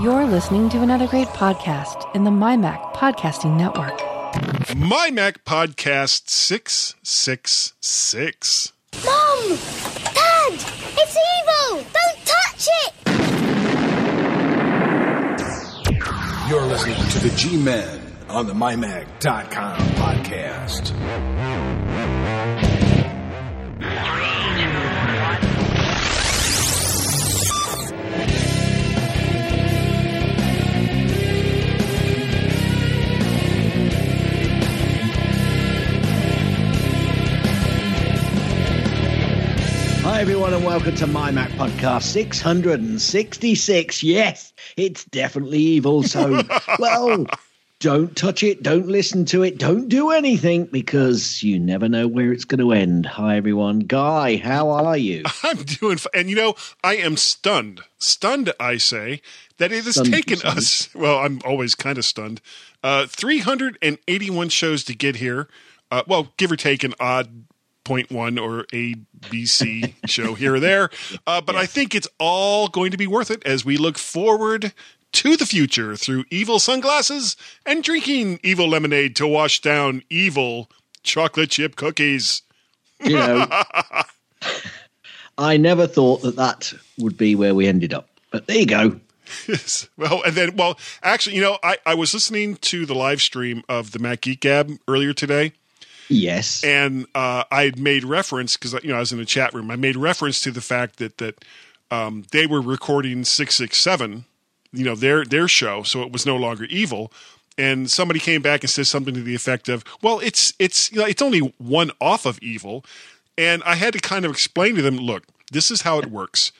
You're listening to another great podcast in the MyMac Podcasting Network. MyMac Podcast 666. Mom! Dad! It's evil! Don't touch it! You're listening to the G Men on the MyMac.com podcast. Hi, everyone, and welcome to My Mac Podcast 666. Yes, it's definitely evil. So, well, don't touch it, don't listen to it, don't do anything because you never know where it's going to end. Hi, everyone. Guy, how are you? I'm doing, f- and you know, I am stunned. Stunned, I say, that it has Stunned, taken stunned. us, well, I'm always kind of stunned, uh, 381 shows to get here. Uh, well, give or take an odd point one or A, B, C show here or there. Uh, but I think it's all going to be worth it as we look forward to the future through evil sunglasses and drinking evil lemonade to wash down evil chocolate chip cookies. You know, I never thought that that would be where we ended up. But there you go. Yes. Well, and then, well, actually, you know, I, I was listening to the live stream of the Mac Geek Gab earlier today, Yes. and uh, I made reference because you know I was in the chat room. I made reference to the fact that that um, they were recording six six seven, you know, their their show, so it was no longer evil. And somebody came back and said something to the effect of, "Well, it's it's you know it's only one off of evil," and I had to kind of explain to them, "Look, this is how it works."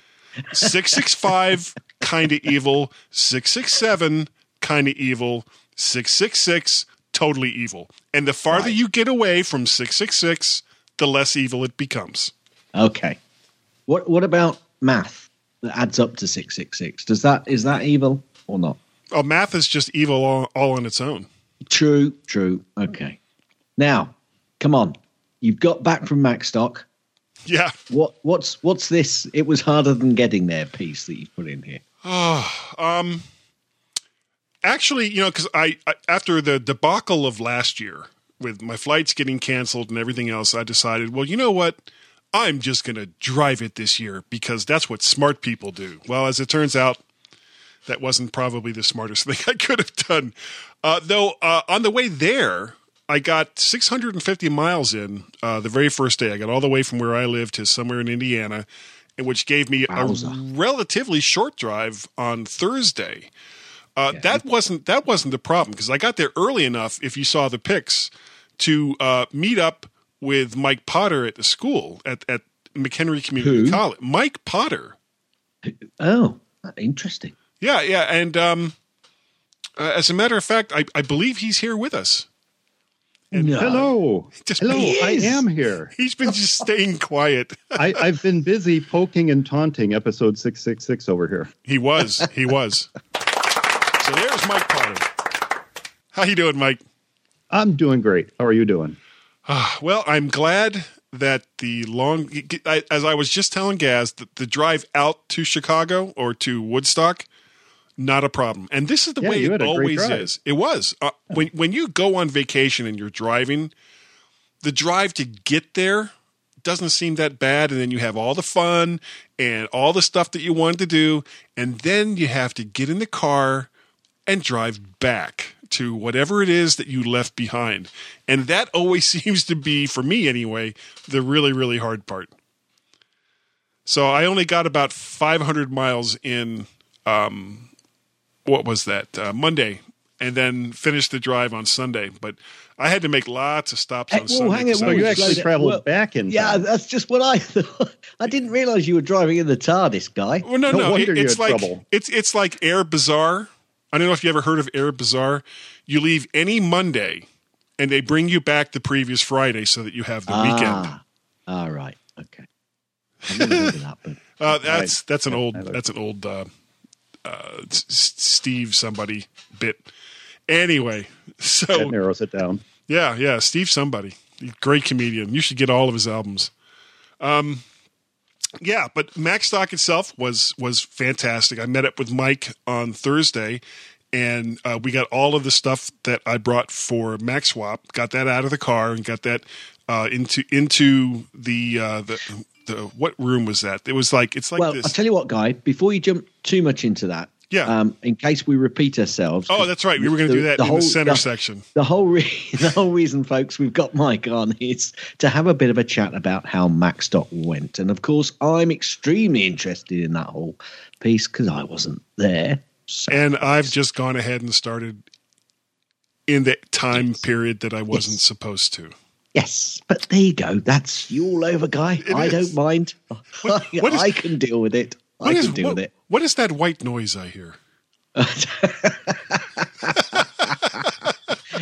665 kind of evil 667 kind of evil 666 totally evil and the farther you get away from 666 the less evil it becomes Okay. What What about math that adds up to 666? Does that is that evil or not? oh math is just evil all, all on its own True, true. Okay. Now, come on. You've got back from Macstock. yeah What what's what's this? It was harder than getting there piece that you put in here. Ah, um, actually you know because I, I after the debacle of last year with my flights getting canceled and everything else i decided well you know what? I'm just going to drive it this year because that's what smart people do. Well as it turns out that wasn't probably the smartest thing i could have done. Uh, though uh, on the way there i got 650 miles in uh, the very first day. I got all the way from where i live to somewhere in indiana which gave me Wowza. a relatively short drive on thursday uh, That wasn't that wasn't the problem because I got there early enough. If you saw the pics, to uh, meet up with Mike Potter at the school at at McHenry Community Who? College. Mike Potter. Oh, interesting. Yeah, yeah, and um, uh, as a matter of fact, I, I believe he's here with us. No. Hello. Just- Hello, He I am here. He's been just staying quiet. I, I've been busy poking and taunting episode 666 over here. He was. He was. Mike Potter. How you doing, Mike? I'm doing great. How are you doing? Well, I'm glad that the long, as I was just telling Gaz, the, the drive out to Chicago or to Woodstock, not a problem. And this is the Yeah, way it had a great always is. It was uh, when when you go on vacation and you're driving, the drive to get there doesn't seem that bad, and then you have all the fun and all the stuff that you wanted to do, and then you have to get in the car and drive back to whatever it is that you left behind. And that always seems to be, for me anyway, the really, really hard part. So I only got about 500 miles in, um, what was that, uh, Monday, and then finished the drive on Sunday. But I had to make lots of stops Hey, on well, Sunday. hang it, 'cause I Oh, you actually traveled Well, back in Yeah, time. that's just what I thought. I didn't realize you were driving in the TARDIS, guy. Well, no, No no, wonder it- it's like trouble. it's it's like Air Bazaar. I don't know if you ever heard of Air Bazaar. You leave any Monday, and they bring you back the previous Friday so that you have the weekend. Ah, all right, okay. I've never heard that, but Uh, that's that's an old that's an old uh, uh, Steve somebody bit. Anyway, That so narrows it down. yeah, yeah, Steve somebody, great comedian. You should get all of his albums. Um, yeah, but Macstock itself was was fantastic. I met up with Mike on Thursday, and uh, we got all of the stuff that I brought for MacSwap. Got that out of the car and got that uh, into into the uh, the the what room was that? It was like it's like well, this. I'll tell you what, Guy, before you jump too much into that, Yeah. um, in case we repeat ourselves. oh, that's right. We were going to do that in whole- the center the- section. The whole re- the whole reason, folks, we've got Mike on is to have a bit of a chat about how Macstock went, and of course, I'm extremely interested in that whole piece because I wasn't there. So, And I've just gone ahead and started in the time period that I wasn't Yes. supposed to. yes, but there you go. That's you all over, Guy. It I is. don't mind. What- what is- I can deal with it. I What can is deal what, with it. what is that white noise I hear?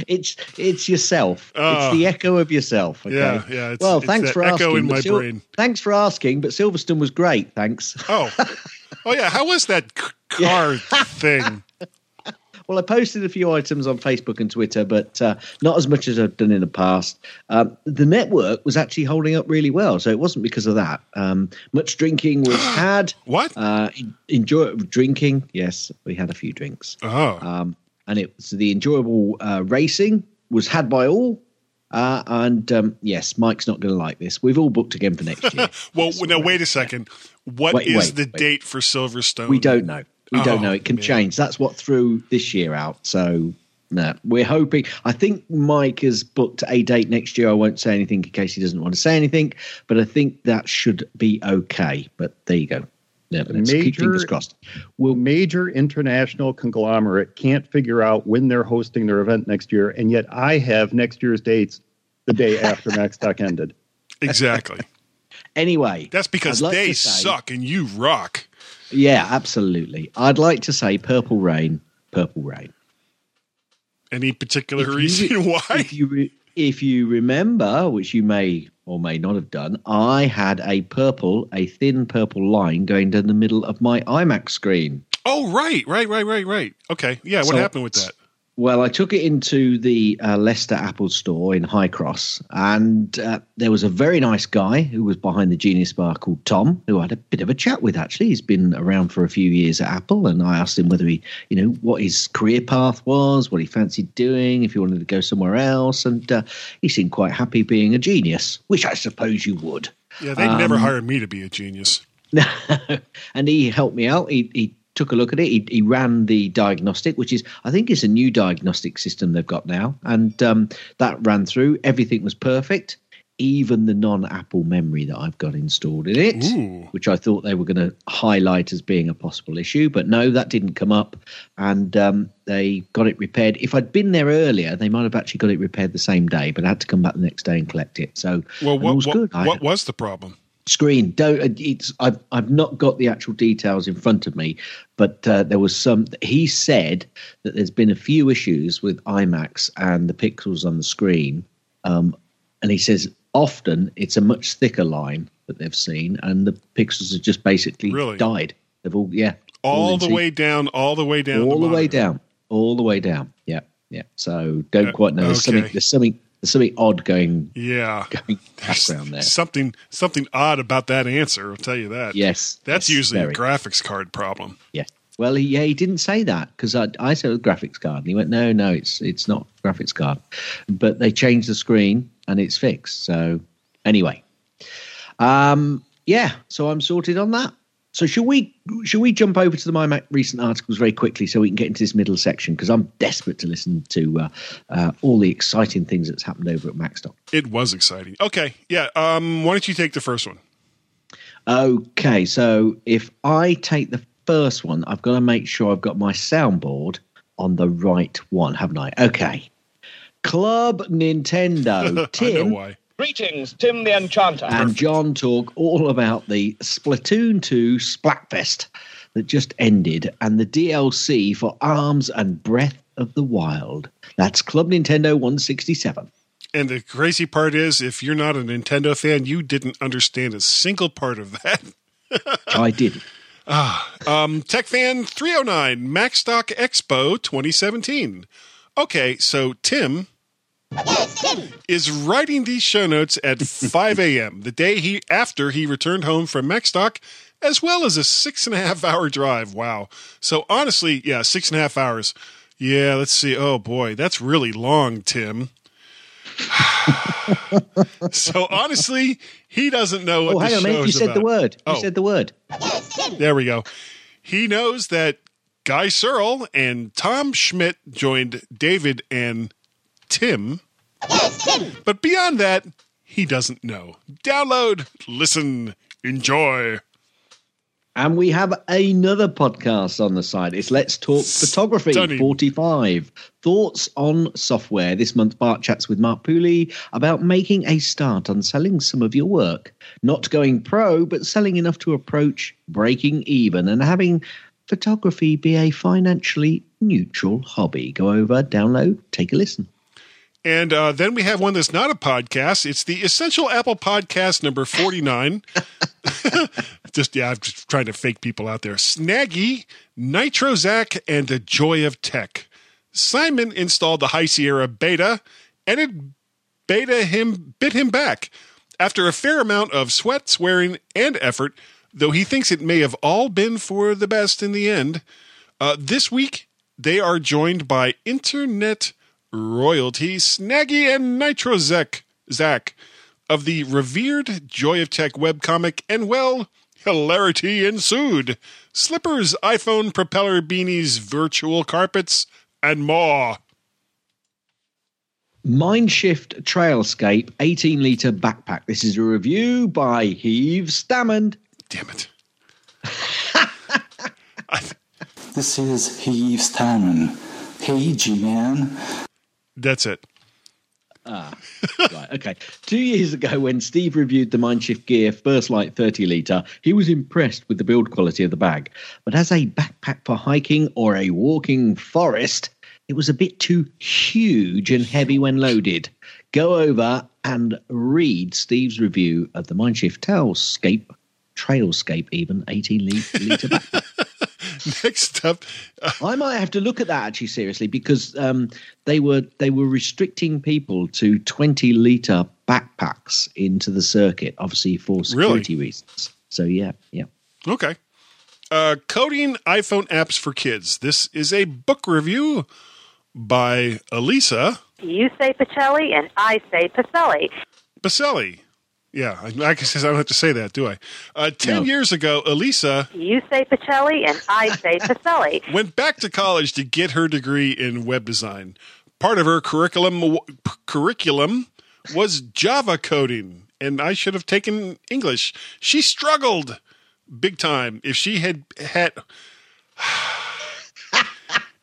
It's it's yourself. Oh. It's the ah. echo of yourself. Okay? Yeah, yeah, it's- well, it's thanks for echo asking. in my Sil- brain. Thanks for asking, but Silverstone was great. Thanks. Oh, oh yeah. How was that c- car thing? Well, I posted a few items on Facebook and Twitter, but uh, not as much as I've done in the past. Um, the network was actually holding up really well, so it wasn't because of that. Um, much drinking was had. What? Uh, enjoy drinking. Yes, we had a few drinks, Oh, um, and it was the enjoyable uh, racing was had by all. Uh, and um, yes, Mike's not going to like this. We've all booked again for next year. well, now wait a second. What is Wait, wait, the wait. date for Silverstone? We don't know. We Oh, don't know. Oh, it can man. change. That's what threw this year out. So no, we're hoping. I think Mike has booked a date next year. I won't say anything in case he doesn't want to say anything, but I think that should be okay. But there you go. Yeah, let's keep Major- fingers crossed. We'll major international conglomerate can't figure out when they're hosting their event next year, and yet I have next year's dates the day after Macstock ended. Exactly. anyway. That's because like they say- suck and you rock. Yeah, absolutely. I'd like to say Purple Rain. Purple Rain. Any particular you- reason why? if you re- if you remember, which you may or may not have done, I had a purple, a thin purple line going down the middle of my iMac screen. Oh, right, right, right, right, right. Okay, yeah. What So- happened with that? Well, I took it into the uh, Leicester Apple store in Highcross, and uh, there was a very nice guy who was behind the Genius Bar called Tom, who I had a bit of a chat with. Actually, he's been around for a few years at Apple, and I asked him whether he, you know, what his career path was, what he fancied doing, if he wanted to go somewhere else, and uh, he seemed quite happy being a genius, which I suppose you would. Yeah, they never hired me to be a genius. and he helped me out. He, he took a look at it. He, he ran the diagnostic, which is, I think, is a new diagnostic system they've got now, and um, that ran through. Everything was perfect, even the non-Apple memory that I've got installed in it, Ooh. which I thought they were going to highlight as being a possible issue, but no, that didn't come up, and um, they got it repaired. If I'd been there earlier, they might have actually got it repaired the same day, but I had to come back the next day and collect it. So Well, what was what, what was the problem? Screen. Don't uh, it's i've i've not got the actual details in front of me but uh, there was some he said that there's been a few issues with iMacs and the pixels on the screen um, and he says often it's a much thicker line that they've seen and the pixels have just basically Really? died. They've all yeah All in the way down, all the way down, all the way down all the way down. Yeah yeah. So don't Uh, quite know. There's okay. something there's something there's something odd going Yeah, going background there something something odd about that answer. I'll tell you that. yes that's yes, usually very. a graphics card problem. Yeah. Well, he, yeah, he didn't say that because I, I said graphics card, and he went, "No, no, it's it's not graphics card." But they changed the screen, and it's fixed. So anyway, um, yeah. So I'm sorted on that. So should we should we jump over to the MyMac recent articles very quickly so we can get into this middle section because I'm desperate to listen to uh, uh, all the exciting things that's happened over at Macstock. It was exciting. Okay, yeah. Um, why don't you take the first one? Okay, so if I take the first one, I've got to make sure I've got my soundboard on the right one, haven't I? Okay. Club Nintendo. I know Tim why. Greetings, Tim the Enchanter. and John talk all about the Splatoon 2 Splatfest that just ended and the DLC for Arms and Breath of the Wild. That's Club Nintendo 167. And the crazy part is, if you're not a Nintendo fan, you didn't understand a single part of that. I didn't. Um, TechFan 309, Macstock Expo 2017. Okay, so Tim, is writing these show notes at 5 a.m. the day he after he returned home from Macstock, as well as a six and a half hour drive. Wow. So honestly, yeah, six and a half hours. Yeah, let's see. Oh boy, that's really long, Tim. so honestly, he doesn't know what Oh, the hang on, mate. You said the about. word. You Oh. said the word. There we go. He knows that Guy Serle and Tom Schmidt joined David and Tim. But beyond that, he doesn't know. Download, listen, enjoy. And we have another podcast on the side. It's Let's Talk Photography Stunning. 45. Thoughts on software. This month, Bart chats with Mark Pooley about making a start on selling some of your work. Not going pro, but selling enough to approach breaking even and having photography be a financially neutral hobby. Go over, download, take a listen. And uh, then we have one that's not a podcast. It's the Essential Apple Podcast number 49. just, yeah, I'm just trying to fake people out there. Snaggy, Nitrozac, and the Joy of Tech. Simon installed the High Sierra beta, and it beta him bit him back. After a fair amount of sweat, swearing, and effort, though he thinks it may have all been for the best in the end, uh, this week they are joined by internet royalty Snaggy and Nitrozac, Zach of the revered Joy of Tech webcomic, and well, hilarity ensued. Slippers, iPhone propeller beanies, virtual carpets, and more. Mindshift Trailscape 18 litre backpack. This is a review by Heave Stammond. Damn it. This is Heave Stammen. Hey, G-Man. That's it. Ah, right, okay. Two years ago, when Steve reviewed the Mindshift Gear First Light 30 litre, he was impressed with the build quality of the bag. But as a backpack for hiking or a walking forest, it was a bit too huge and heavy when loaded. Go over and read Steve's review of the Mindshift Tailscape, Trailscape even, 18 litre backpack. Next up, I might have to look at that actually seriously because um, they were they were restricting people to twenty liter backpacks into the circuit, obviously for security reasons. So yeah, yeah. Okay. Uh, coding iPhone apps for kids. This is a book review by Elisa You say Pacelli and I say Pacelli. Baselli. Yeah, I, I guess I don't have to say that, do I? Uh, ten No. years ago, Elisa You say Pacelli and I say Pacelli. went back to college to get her degree in web design. Part of her curriculum curriculum was Java coding, and I should have taken English. She struggled big time. If she had had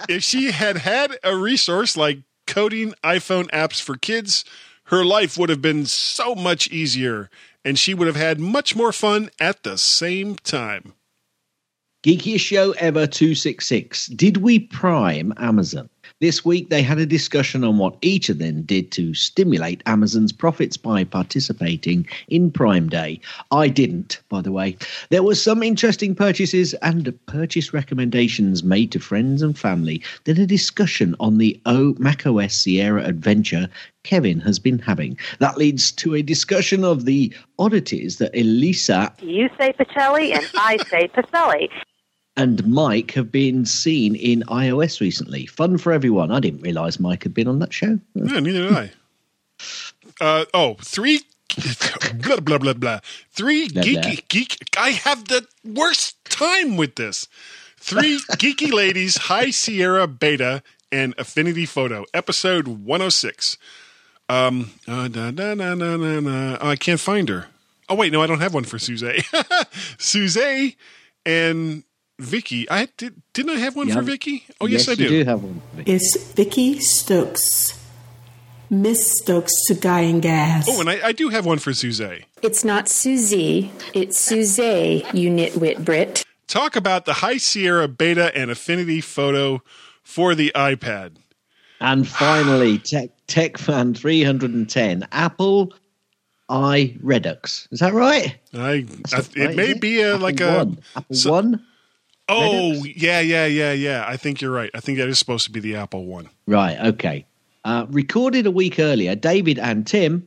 if she had had a resource like coding iPhone apps for kids, her life would have been so much easier and she would have had much more fun at the same time. Geekiest show ever 266. Did we prime Amazon? This week they had a discussion on what each of them did to stimulate Amazon's profits by participating in Prime Day. I didn't, by the way. There were some interesting purchases and purchase recommendations made to friends and family. Then a discussion on the O macOS Sierra adventure Kevin has been having. That leads to a discussion of the oddities that Elisa You say Pacelli and I say Pacelli. And Mike have been seen in iOS recently. Fun for everyone. I didn't realize Mike had been on that show. Yeah, neither did I. Uh, oh, three blah blah blah blah. Three Blah, geeky blah. geek. I have the worst time with this. Three geeky ladies, High Sierra Beta and Affinity Photo, episode one hundred six. Um, uh, da, da, da, da, da, da. Oh, I can't find her. Oh wait, no, I don't have one for Suze. Suze and Vicky. I did. Didn't I have one Yeah. for Vicky? Oh yes, I you do. do have one. It's Vicky Stokes. Miss Stokes to Guy and Gas. Oh, and I, I do have one for Suze. It's not Suzie, it's Suze, you nitwit Brit. talk about the High Sierra Beta and Affinity Photo for the iPad. And finally, Tech Tech Fan 310, Apple i Redux. Is that right? I, That's I- it right, may it? be a, Apple like a One. Apple so- One. Oh Redux? yeah yeah yeah yeah. I think you're right. I think that is supposed to be the Apple one. Right. Okay. Uh, recorded a week earlier, David and Tim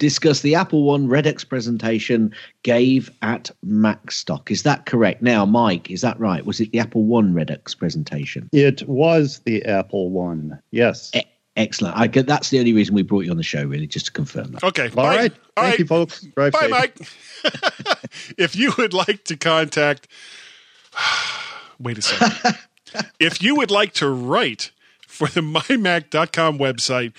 discussed the Apple One Redux presentation gave at Macstock. Is that correct? Now, Mike, is that right? Was it the Apple One Redux presentation? It was the Apple One. Yes. E- excellent. I get, that's the only reason we brought you on the show, really, just to confirm that. Okay. All bye. right. All Thank right. you, folks. Drive Bye, safe. Mike. if you would like to contact, wait a second. if you would like to write for the mymac.com website,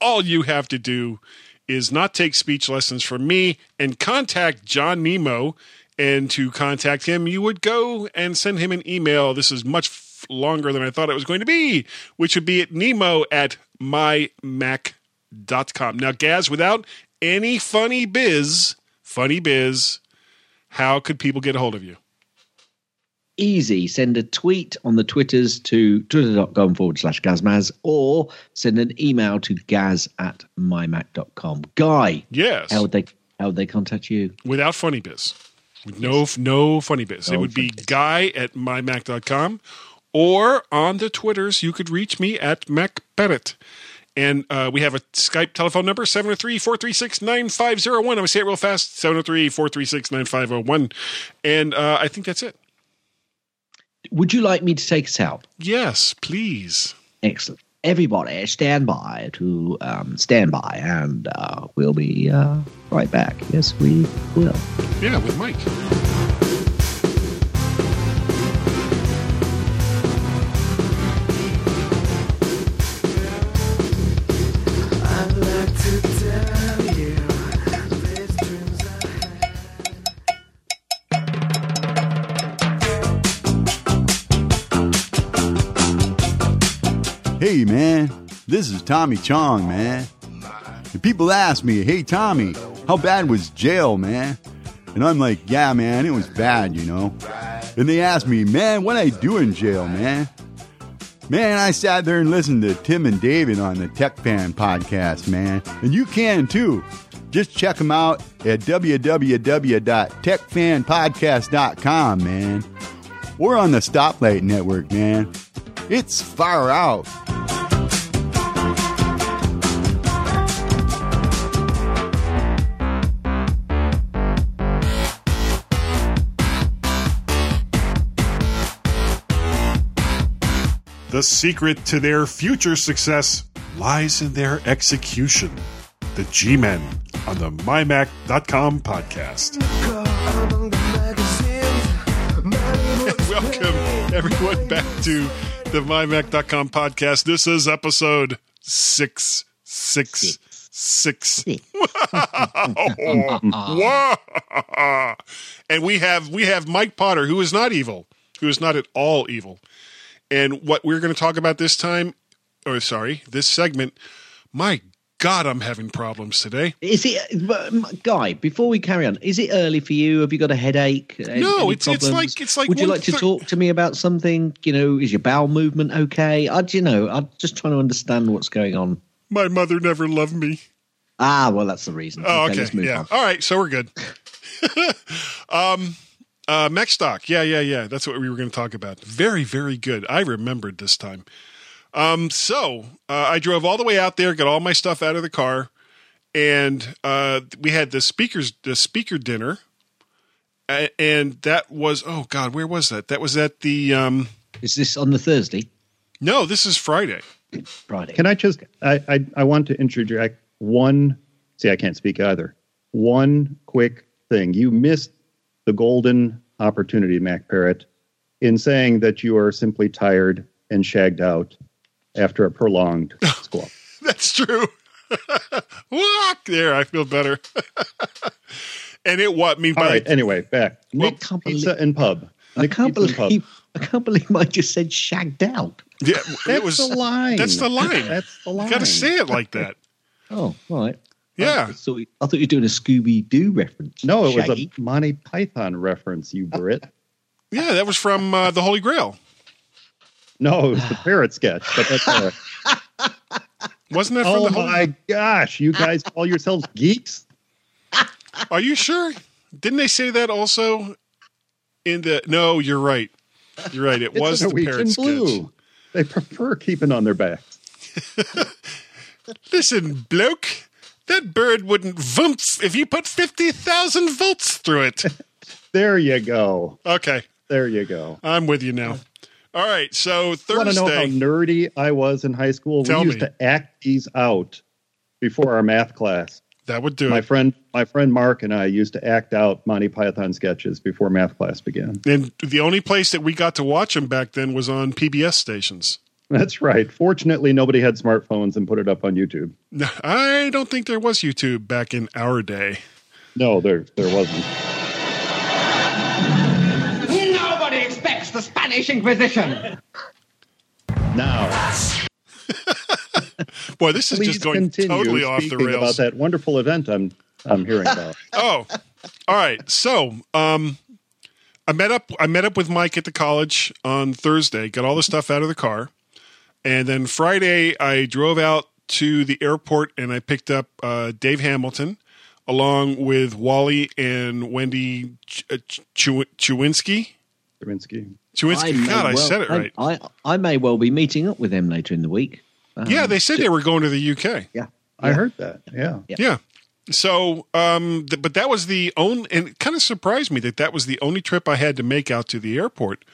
all you have to do is not take speech lessons from me and contact John Nemo. And to contact him, you would go and send him an email. This is much longer than I thought it was going to be, which would be at nemo at mymac.com. Now, Gaz, without any funny biz, funny biz, how could people get a hold of you? Easy. Send a tweet on the Twitters to twitter.com forward slash gazmaz or send an email to gaz at mymac.com. Guy, Yes. how would they, how would they contact you? without funny biz. With no no funny biz. it would be biz. guy at mymac.com or on the Twitters, you could reach me at MacBennett. And uh, we have a Skype telephone number, 703-436-9501. I'm going to say it real fast, 703-436-9501. And uh, I think that's it. Would you like me to take us out? Yes, please. Excellent. Everybody, stand by to um, stand by, and uh, we'll be uh, right back. Yes, we will. Yeah, with Mike. Hey, man, this is Tommy Chong, man. And people ask me, hey, Tommy, how bad was jail, man? And I'm like, yeah, man, it was bad, you know. And they ask me, man, what I do in jail, man? Man, I sat there and listened to Tim and David on the Tech Fan podcast, man. And you can too. Just check them out at www.techfanpodcast.com, man. We're on the Stoplight Network, man. It's far out. The secret to their future success lies in their execution. The G Men on the MyMac.com podcast. Welcome, everyone, back to the MyMac.com podcast. This is episode 666. and we have we have Mike Potter, who is not evil, who is not at all evil. And what we're going to talk about this time, or sorry, this segment, my God, I'm having problems today. Is it, Guy? Before we carry on, is it early for you? Have you got a headache? Any- No, any it's- it's like- it's like Would you like to talk to me about something? You know, is your bowel movement okay? I, do you know, I'm just trying to understand what's going on. My mother never loved me. Ah, well, that's the reason. Oh, okay. move yeah. on. All right. So we're good. um, uh, Macstock. Yeah, yeah, yeah. That's what we were going to talk about. Very, very good. I remembered this time. Um, so uh, I drove all the way out there, got all my stuff out of the car, and uh, we had the speakers, the speaker dinner, and that was oh god, where was that? That was at the. Um, Is this on the Thursday? no, this is Friday. Friday. Can I just? I, I I want to interject one. See, I can't speak either. One quick thing. You missed the golden opportunity, Mac Parrot, in saying that you are simply tired and shagged out after a prolonged squat. That's true. Walk there. I feel better. and it what? I mean, All by right. Anyway, back. Nick Nick Pizza believe- and Pub. I can't Pizza Pub. believe. I can't believe I just said shagged out. Yeah, That's it was the line. That's the line. That's the You line. got to say it like that. Oh, right. Yeah. I thought, you- I thought you were doing a Scooby Doo reference. No, it was a Monty Python reference, you Brit. Yeah, that was from uh, the Holy Grail. No, it was the parrot sketch, but that's all right. Wasn't that from Oh the Holy my gosh, you guys call yourselves geeks? Are you sure? Didn't they say that also in the No, you're right. You're right. It It's was the Norwegian parrot blue. sketch. They prefer keeping on their backs. Listen, bloke, that bird wouldn't vumps if you put 50,000 volts through it. There you go. Okay. There you go. I'm with you now. All right. So Thursday. Want to know how nerdy I was in high school? Tell we used me. to act these out before our math class. That would do my it. friend, my friend Mark and I used to act out Monty Python sketches before math class began. And the only place that we got to watch them back then was on PBS stations. That's right. Fortunately, nobody had smartphones and put it up on YouTube. I don't think there was YouTube back in our day. No, there there wasn't. Nobody expects the Spanish Inquisition. Now, Boy, this is please just going totally off the rails. about that wonderful event I'm I'm hearing about. oh, all right. So, um, I met up. I met up with Mike at the college on Thursday. Got all the stuff out of the car, and then Friday I drove out to the airport and I picked up uh, Dave Hamilton, along with Wally and Wendy Ch- uh, Ch- Chew- Chewinski. Chewinski. Chewinski. may God, I well- said it right. I, I may well be meeting up with them later in the week. Um, yeah, they said they were going to the UK. Yeah, I heard that. Yeah. Yeah. So, um, th- but that was the only, and it kind of surprised me that that was the only trip I had to make out to the airport.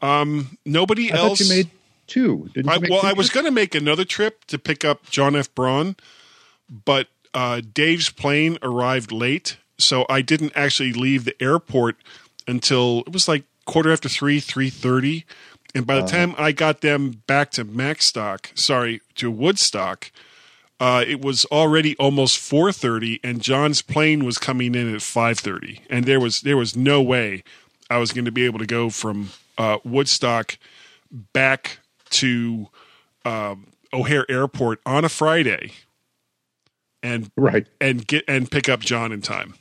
Um, nobody I else. thought you made two. Didn't I, well, two I was going to make another trip to pick up John F. Braun, but uh, Dave's plane arrived late, so I didn't actually leave the airport until it was like quarter after three, three thirty, and by the Uh-huh. time I got them back to Macstock, sorry, to Woodstock, uh, it was already almost four thirty, and John's plane was coming in at five thirty, and there was there was no way I was going to be able to go from uh, Woodstock back to um, O'Hare Airport on a Friday, and right and get and pick up John in time.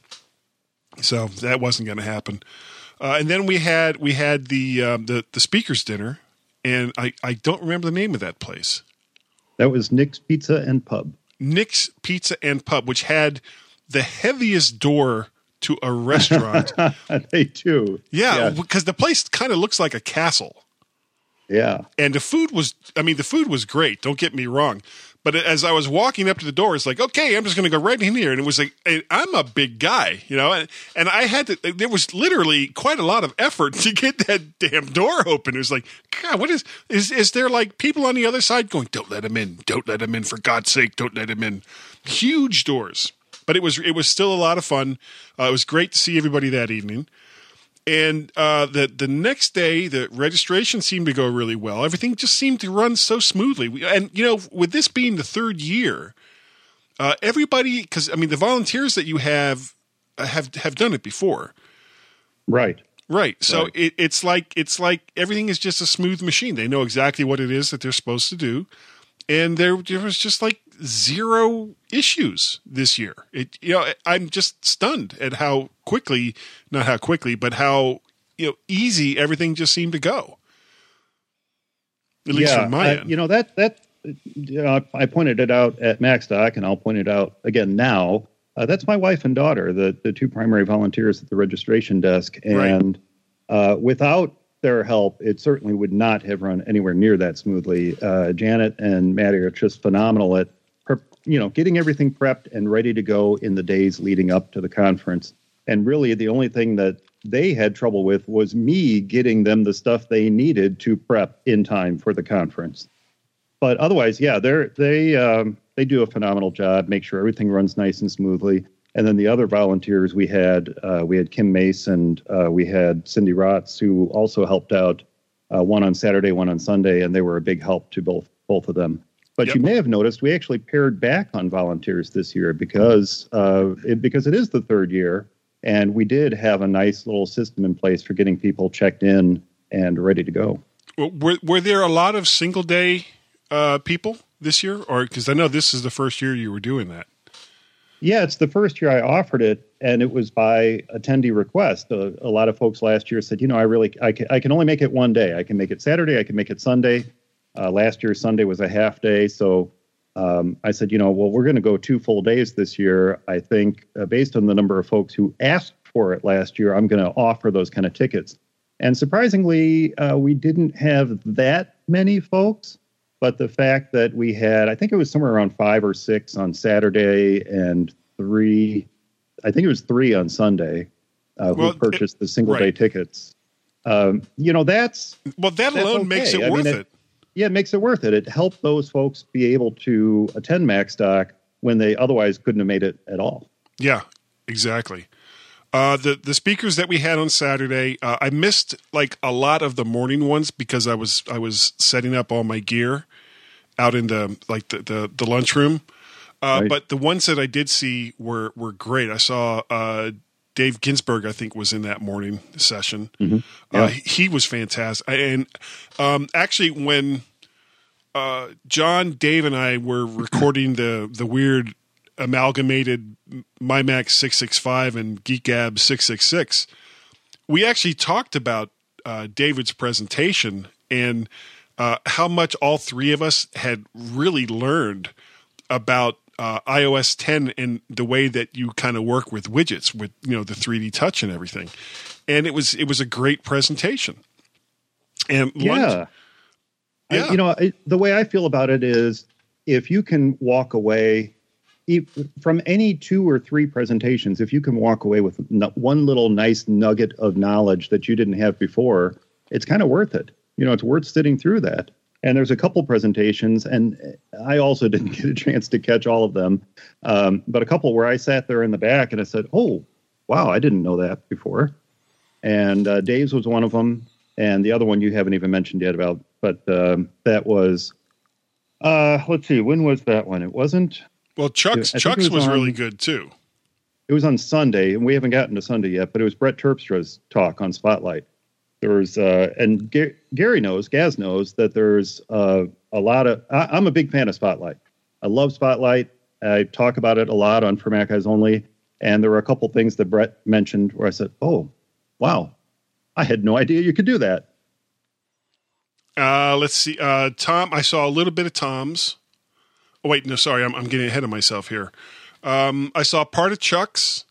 So that wasn't going to happen. Uh, and then we had we had the um, the the speakers dinner, and I I don't remember the name of that place. That was Nick's Pizza and Pub. Nick's Pizza and Pub, which had the heaviest door to a restaurant. they do. yeah, Yeah. because the place kind of looks like a castle. Yeah. And the food was, I mean, the food was great. Don't get me wrong. But as I was walking up to the door, it's like, okay, I'm just going to go right in here. And it was like, I'm a big guy, you know, and, and I had to, there was literally quite a lot of effort to get that damn door open. It was like, God, what is, is, is there like people on the other side going, don't let him in, don't let him in, for God's sake, don't let him in. Huge doors. But it was, it was still a lot of fun. Uh, it was great to see everybody that evening. And uh, the the next day, the registration seemed to go really well. Everything just seemed to run so smoothly. We- And you know, with this being the third year, uh, everybody because I mean, the volunteers that you have uh, have have done it before, Right. right? So Right. It, it's like it's like everything is just a smooth machine. They know exactly what it is that they're supposed to do, and there, there was just like zero issues this year. It you know I'm just stunned at how quickly, not how quickly, but how you know easy everything just seemed to go. At least yeah, from my I- end. You know that that uh, I pointed it out at Macstock, and I'll point it out again now. Uh, that's my wife and daughter, the the two primary volunteers at the registration desk, and uh, without their help, it certainly would not have run anywhere near that smoothly. Uh, Janet and Maddie are just phenomenal at, you know, getting everything prepped and ready to go in the days leading up to the conference. And really, the only thing that they had trouble with was me getting them the stuff they needed to prep in time for the conference. But otherwise, yeah, they're they um, they do a phenomenal job. Make sure everything runs nice and smoothly. And then the other volunteers we had, uh, we had Kim Mason, uh, we had Cindy Rotz, who also helped out. Uh, one on Saturday, one on Sunday, and they were a big help to both both of them. But you may have noticed we actually pared back on volunteers this year because uh, it, because it is the third year, and we did have a nice little system in place for getting people checked in and ready to go. Well, Were were there a lot of single day uh, people this year, or because I know this is the first year you were doing that? Yeah, it's the first year I offered it, and it was by attendee request. A, a lot of folks last year said, you know, I really, I can, I can only make it one day. I can make it Saturday. I can make it Sunday. Uh, last year, Sunday was a half day, so um, I said, you know, well, we're going to go two full days this year. I think, uh, based on the number of folks who asked for it last year, I'm going to offer those kind of tickets. And surprisingly, uh, we didn't have that many folks, But the fact that we had, I think it was somewhere around five or six on Saturday and three, I think it was three on Sunday, uh, Well, who purchased the single day tickets. Um, you know, that's Well, that that's alone makes it. I worth mean, it. Yeah, it makes it worth it. It helped those folks be able to attend MacStock when they otherwise couldn't have made it at all. Yeah, exactly. Uh, the the speakers that we had on Saturday, uh, I missed like a lot of the morning ones because I was I was setting up all my gear out in the like the the, the lunchroom. Uh, Right. But the ones that I did see were were great. I saw uh, Dave Ginsburg. I think was in that morning session. Mm-hmm. Uh, he was fantastic. And um, actually, when uh, John, Dave, and I were recording the the weird amalgamated MyMac six six five and GeekGab six six six, we actually talked about uh, David's presentation and uh, how much all three of us had really learned about uh, iOS 10 and the way that you kind of work with widgets with you know the 3D touch and everything. And it was it was a great presentation. And lunch, Yeah. I- Yeah. you know, I, the way I feel about it is if you can walk away if, from any two or three presentations, if you can walk away with n- one little nice nugget of knowledge that you didn't have before, it's kind of worth it. You know, it's worth sitting through that. And there's a couple presentations, and I also didn't get a chance to catch all of them, um, but a couple where I sat there in the back and I said, "Oh, wow, I didn't know that before." And uh, Dave's was one of them, and the other one you haven't even mentioned yet about, but um, that was, uh, let's see, when was that one? It wasn't. well, Chuck's it Chuck's was was, really good too. It was on Sunday, and we haven't gotten to Sunday yet, but it was Brett Terpstra's talk on Spotlight. There was, uh, and Ga- Gary knows, Gaz knows that there's uh, a lot of. I, I'm a big fan of Spotlight. I love Spotlight. I talk about it a lot on For Mac Eyes Only, and there were a couple things that Brett mentioned where I said, "Oh, wow, I had no idea you could do that." Uh, let's see. Uh, Tom, I saw a little bit of Tom's. Oh, wait, no, sorry, I'm, I'm getting ahead of myself here. Um, I saw part of Chuck's.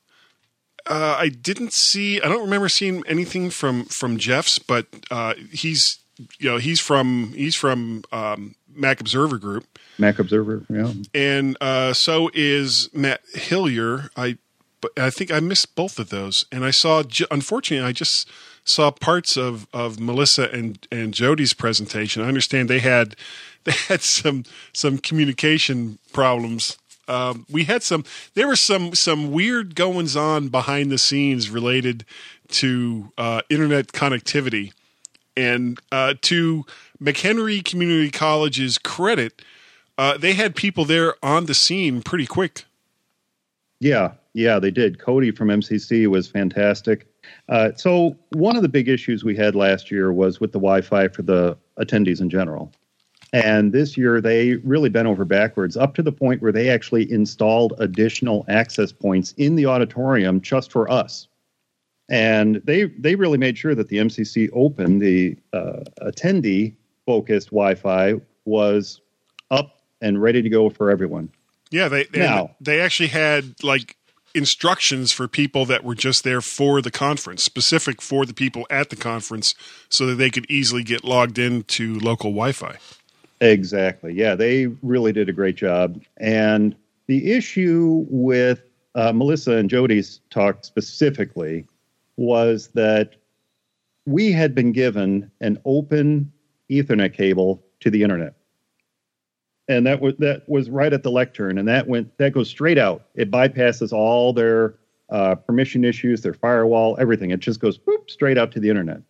Uh, I didn't see. I don't remember seeing anything from from Jeff's, but uh, he's you know he's from he's from um, Mac Observer Group, Mac Observer, yeah. and uh, so is Matt Hillier. I but I think I missed both of those, and I saw. Unfortunately, I just saw parts of of Melissa and and Jody's presentation. I understand they had they had some some communication problems. Um, we had some. There were some some weird goings on behind the scenes related to uh, internet connectivity, and uh, to McHenry Community College's credit, uh, they had people there on the scene pretty quick. Yeah, yeah, they did. Cody from MCC was fantastic. Uh, so one of the big issues we had last year was with the Wi-Fi for the attendees in general, and this year they really bent over backwards up to the point where they actually installed additional access points in the auditorium just for us. And they they really made sure that the MCC Open, the uh, attendee focused Wi-Fi, was up and ready to go for everyone. Yeah, they they, Now- they actually had like instructions for people that were just there for the conference, specific for the people at the conference, so that they could easily get logged into local Wi-Fi. Exactly. Yeah, they really did a great job. And the issue with uh, Melissa and Jody's talk specifically was that we had been given an open Ethernet cable to the internet. And that was that was right at the lectern, and that went that goes straight out. It bypasses all their uh, permission issues, their firewall, everything. It just goes boop straight out to the internet.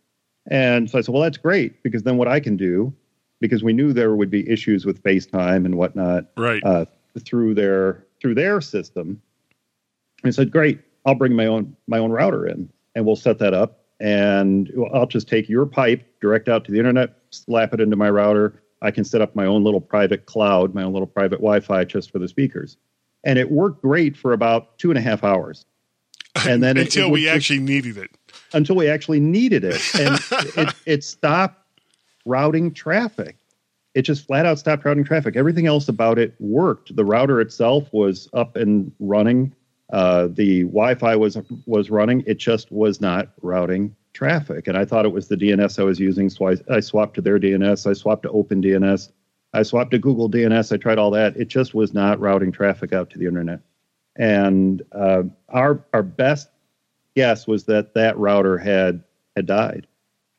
And so I said, well, that's great because then what I can do because we knew there would be issues with FaceTime and whatnot Right. uh, through their through their system. And said, "Great, I'll bring my own my own router in, and we'll set that up. And I'll just take your pipe direct out to the internet, slap it into my router. I can set up my own little private cloud, my own little private Wi-Fi just for the speakers. And it worked great for about two and a half hours. And then it- it Until would we just- actually needed it. until we actually needed it. And it, it stopped routing traffic. It just flat out stopped routing traffic. Everything else about it worked. The router itself was up and running. Uh, the Wi-Fi was was running. It just was not routing traffic. And I thought it was the DNS I was using, so I, I swapped to their DNS. I swapped to OpenDNS, I swapped to Google DNS. I tried all that. It just was not routing traffic out to the internet. And uh, our our best guess was that that router had had died.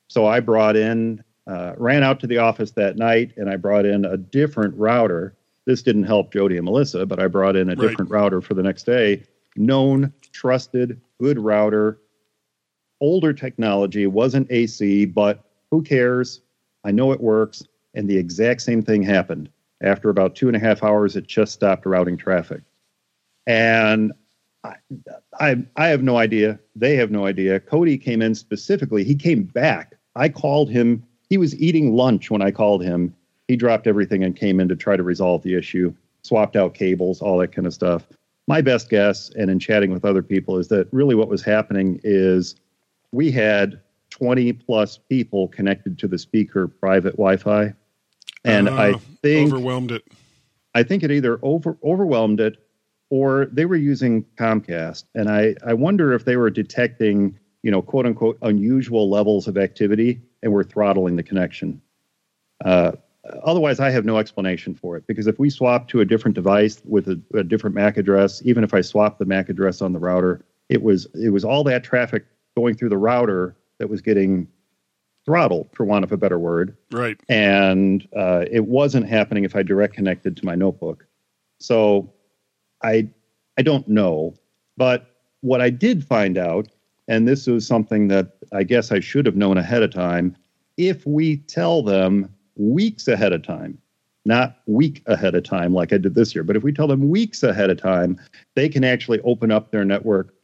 So I brought in, uh, ran out to the office that night, and I brought in a different router. This didn't help Jody and Melissa, but I brought in a Right. different router for the next day. Known, trusted, good router. Older technology wasn't AC, but who cares? I know it works. And the exact same thing happened. After about two and a half hours, it just stopped routing traffic. And I, I, I have no idea. They have no idea. Cody came in specifically. He came back. I called him. He was eating lunch when I called him. He dropped everything and came in to try to resolve the issue, swapped out cables, all that kind of stuff. My best guess, and in chatting with other people, is that really what was happening is we had 20 plus people connected to the speaker private Wi-Fi, and I Uh, think overwhelmed it. I think it either over overwhelmed it or they were using Comcast. And I, I wonder if they were detecting, you know, quote unquote, unusual levels of activity and we're throttling the connection. Uh, otherwise, I have no explanation for it because if we swap to a different device with a, a different MAC address, even if I swap the MAC address on the router, it was it was all that traffic going through the router that was getting throttled, for want of a better word Right. and uh, it wasn't happening if I direct connected to my notebook. So I I don't know, but what I did find out, and this was something that I guess I should have known ahead of time, if we tell them weeks ahead of time, not week ahead of time like I did this year, but if we tell them weeks ahead of time, they can actually open up their network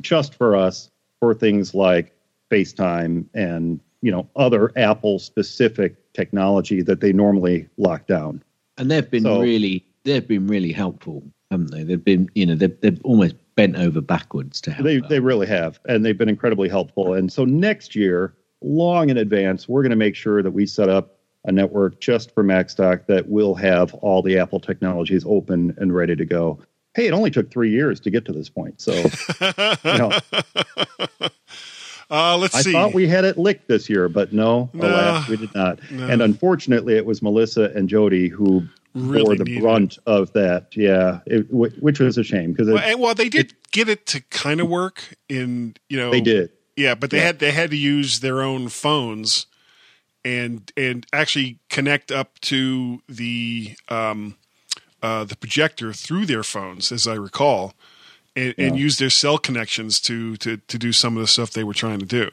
just for us for things like FaceTime and you know other Apple specific technology that they normally lock down. And they've been So- really they've been really helpful, haven't they? They've been you know they've they've almost bent over backwards to help. They out. they really have, and they've been incredibly helpful. And so next year, long in advance, we're going to make sure that we set up a network just for Macstock that will have all the Apple technologies open and ready to go. Hey, it only took three years to get to this point, so you know, Uh, let's I see. thought we had it licked this year, but no, No, alas, we did not. no. And unfortunately, it was Melissa and Jody who Really bore the brunt of that. Yeah, it, wh- which was a shame because well, well, they did get it to kind of work in you know they did. Yeah, but they Yeah. had they had to use their own phones and and actually connect up to the um, uh, the projector through their phones, as I recall, and, and use their cell connections to to to do some of the stuff they were trying to do.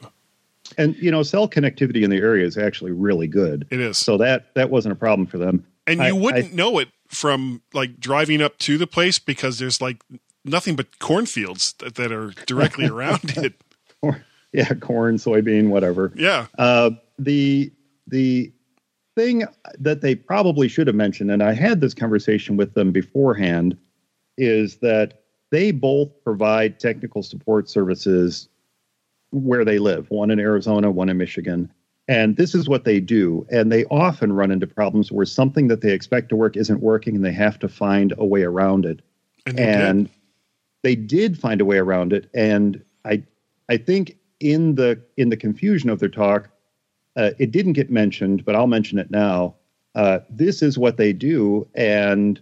And you know, cell connectivity in the area is actually really good. It is. So that that wasn't a problem for them. And I- you wouldn't I- know it from like driving up to the place because there's like nothing but cornfields that, that are directly around it. Yeah, corn, soybean, whatever. Yeah. Uh, the the thing that they probably should have mentioned, and I had this conversation with them beforehand, is that they both provide technical support services where they live. One in Arizona, one in Michigan. And this is what they do. And they often run into problems where something that they expect to work isn't working and they have to find a way around it. And they did. and they did find a way around it. And I I think in the in the confusion of their talk, uh, it didn't get mentioned, but I'll mention it now. Uh, this is what they do, and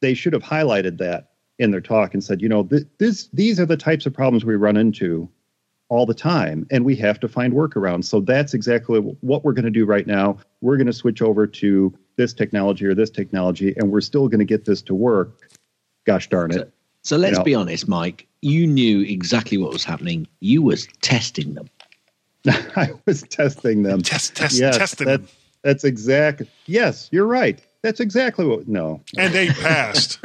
they should have highlighted that in their talk and said, you know, th- this these are the types of problems we run into all the time, and we have to find workarounds. So that's exactly what we're going to do right now. We're going to switch over to this technology or this technology, and we're still going to get this to work. Gosh darn it! So let's You know. be honest, Mike. You knew exactly what was happening. You was testing them. I was testing them. Test, test, yes, testing that, them. That's exact. Yes, you're right. That's exactly what. No, And they passed.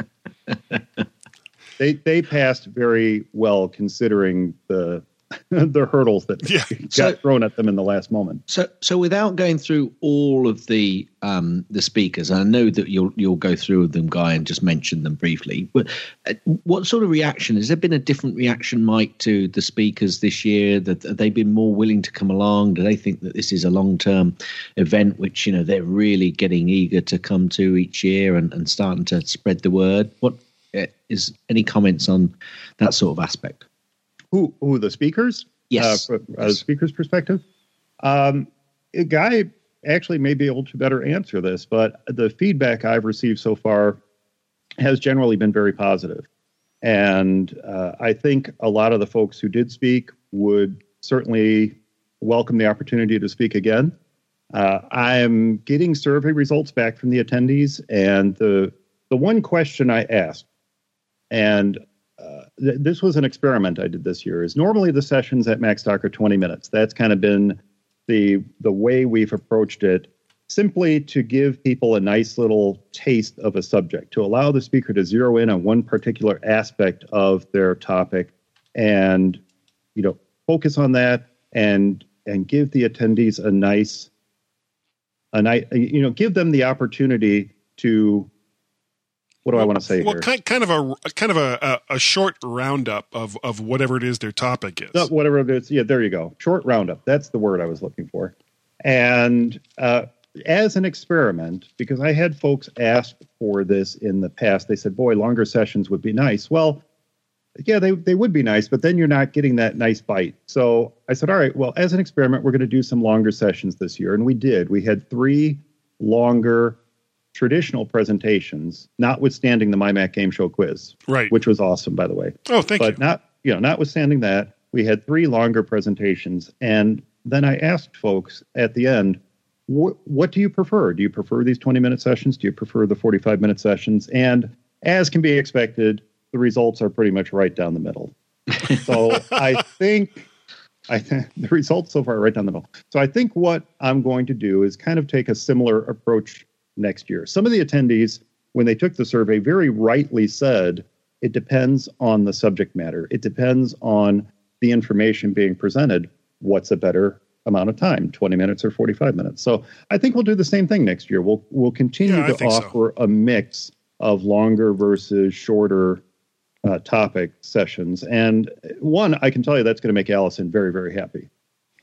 they they passed very well considering the the hurdles that Yeah. got So- thrown at them in the last moment. So, so without going through all of the um, the speakers, I know that you'll you'll go through them, Guy, and just mention them briefly. But uh, what sort of reaction has there been? A different reaction, Mike, to the speakers this year? That they've been more willing to come along? Do they think that this is a long term event, which you know they're really getting eager to come to each year and, and starting to spread the word? What uh, is any comments on that sort of aspect? Who who the speakers? Yes. uh, from a speaker's perspective. Um, a guy actually may be able to better answer this, but the feedback I've received so far has generally been very positive. And uh, I think a lot of the folks who did speak would certainly welcome the opportunity to speak again. Uh, I'm getting survey results back from the attendees, and the the one question I asked, and uh, th- this was an experiment I did this year, is normally the sessions at Max Macstock are 20 minutes. That's kind of been the the way we've approached it, simply to give people a nice little taste of a subject, to allow the speaker to zero in on one particular aspect of their topic, and you know focus on that and and give the attendees a nice a nice you know give them the opportunity to what do I want to say Well, here? kind, kind of a kind of a, a, a short roundup of of whatever it is their topic is. No, whatever it is. Yeah, there you go. Short roundup. That's the word I was looking for. And uh, as an experiment, because I had folks ask for this in the past, they said, boy, longer sessions would be nice. Well, yeah, they, they would be nice, but then you're not getting that nice bite. So I said, all right, well, as an experiment, we're going to do some longer sessions this year. And we did. We had three longer traditional presentations, notwithstanding the MyMac Game Show quiz, right? Which was awesome, by the way. Oh, thank but you. But not you know, notwithstanding that, we had three longer presentations, and then I asked folks at the end, "Wh- "What do you prefer? Do you prefer these twenty-minute sessions? Do you prefer the forty-five minute sessions?" And as can be expected, the results are pretty much right down the middle. So I think I think the results so far are right down the middle. So I think what I'm going to do is kind of take a similar approach next year. Some of the attendees, when they took the survey, very rightly said it depends on the subject matter. It depends on the information being presented. What's a better amount of time, 20 minutes or 45 minutes? So I think we'll do the same thing next year. We'll we'll continue Yeah, to think so. offer a mix of longer versus shorter uh, topic sessions. And one, I can tell you that's going to make Allison very, very happy.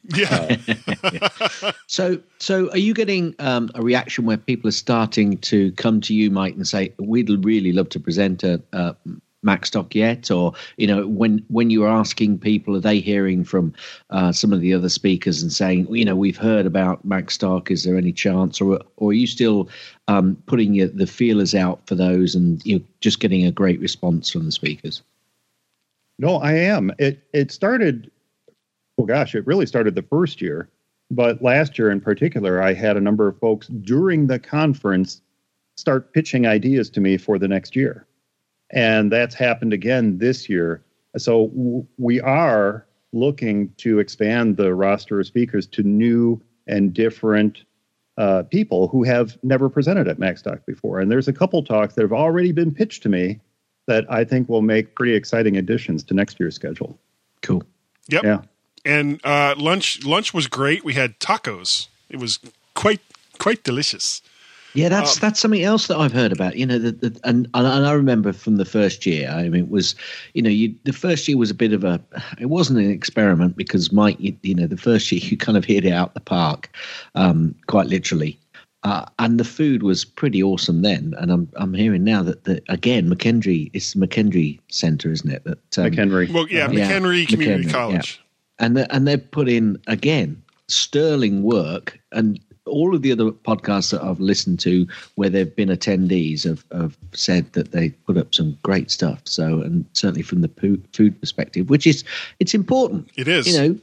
Yeah. So, so are you getting um, a reaction where people are starting to come to you, Mike, and say, "We'd really love to present a, a Macstock yet?" Or you know, when when you're asking people, are they hearing from uh, some of the other speakers and saying, "You know, we've heard about Macstock. Is there any chance?" Or or are you still um, putting your, the feelers out for those, and you're just getting a great response from the speakers? No, I am. It it started. Well, gosh, it really started the first year, but last year in particular, I had a number of folks during the conference start pitching ideas to me for the next year, and that's happened again this year. So w- we are looking to expand the roster of speakers to new and different uh, people who have never presented at Macstock before. And there's a couple talks that have already been pitched to me that I think will make pretty exciting additions to next year's schedule. Cool. Yep. Yeah. And uh, lunch lunch was great. We had tacos. It was quite quite delicious. Yeah, that's Um, that's something else that I've heard about. You know, the, the, and and I remember from the first year. I mean, it was, you know, you the first year was a bit of a. It wasn't an experiment because Mike, you, you know, the first year you kind of hit it out the park, um, quite literally. Uh, and the food was pretty awesome then, and I'm I'm hearing now that the again McKendree it's the McKendree Centre, isn't it? That um, McHenry. Well, yeah, McHenry Community McHenry, College. And the, and they've put in again sterling work and all of the other podcasts that I've listened to where they've been attendees have, have said that they put up some great stuff. So, and certainly from the food perspective, which is it's important. It is. You know,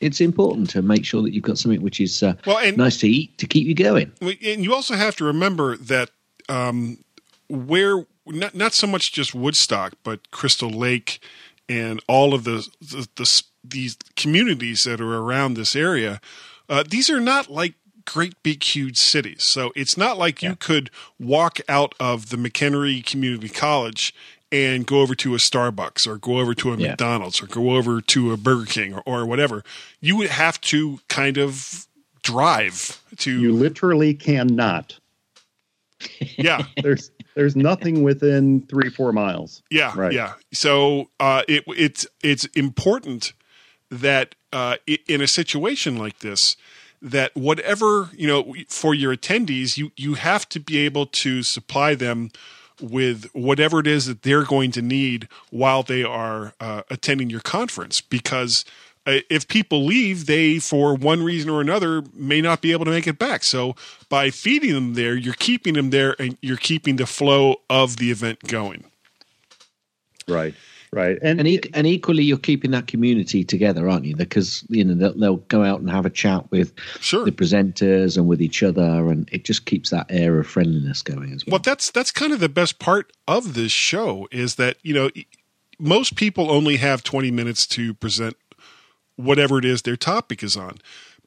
it's important to make sure that you've got something which is uh, Well, and- nice to eat to keep you going. And you also have to remember that um, where not not so much just Woodstock, but Crystal Lake and all of the, the, the these communities that are around this area, uh, these are not like great big huge cities. So it's not like you could walk out of the McHenry Community College and go over to a Starbucks or go over to a Yeah. McDonald's or go over to a Burger King or, or whatever. You would have to kind of drive to You literally cannot. yeah There's there's nothing within three four miles. Yeah, Right. yeah. So uh, it, it's it's important that uh, in a situation like this, that whatever you know for your attendees, you you have to be able to supply them with whatever it is that they're going to need while they are uh, attending your conference because. uh, if people leave, they, for one reason or another, may not be able to make it back. So by feeding them there, you're keeping them there and you're keeping the flow of the event going. Right. Right. And and, e- and equally, you're keeping that community together, aren't you? Because you know they'll, they'll go out and have a chat with sure. the presenters and with each other, and it just keeps that air of friendliness going as well. Well, that's that's kind of the best part of this show is that you know most people only have 20 minutes to present whatever it is their topic is on.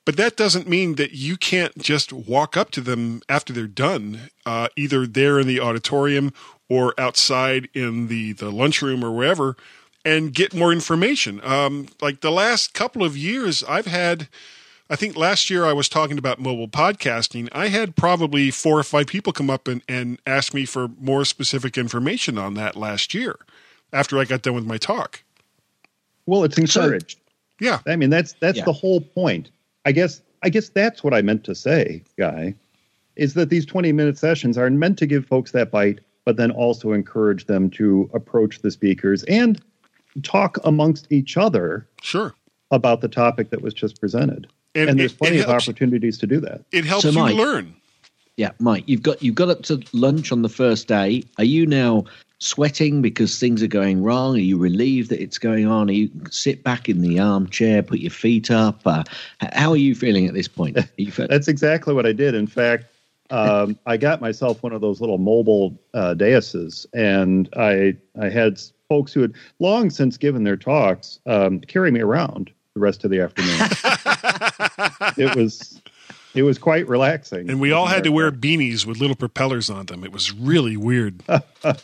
But that doesn't mean that you can't just walk up to them after they're done, uh, either there in the auditorium or outside in the, the lunchroom or wherever, and get more information. Um, like the last couple of years, I've had, I think last year I was talking about mobile podcasting. I had probably four or five people come up and, and ask me for more specific information on that last year after I got done with my talk. Well, it's encouraged. So, yeah. I mean, that's that's Yeah. the whole point. I guess I guess that's what I meant to say, guy, is that these 20 minute sessions are meant to give folks that bite, but then also encourage them to approach the speakers and talk amongst each other Sure. about the topic that was just presented. And And, there's it- it plenty of helps- opportunities to do that. It helps So, you Mike- learn. Yeah, Mike, you've got you've got up to lunch on the first day. Are you now sweating because things are going wrong? Are you relieved that it's going on? Are you sit back in the armchair, put your feet up? Uh, how are you feeling at this point? You fe- That's exactly what I did. In fact, um, I got myself one of those little mobile uh, daises, and I I had folks who had long since given their talks um, carry me around the rest of the afternoon. it was it was quite relaxing, And we all had to wear beanies with little propellers on them. It was really weird.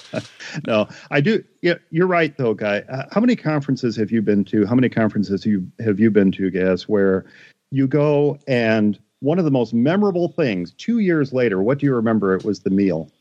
no, I do. Yeah, you're right, though, guy. Uh, how many conferences have you been to? How many conferences you have you been to, Gaz, where you go and one of the most memorable things two years later, what do you remember? It was the meal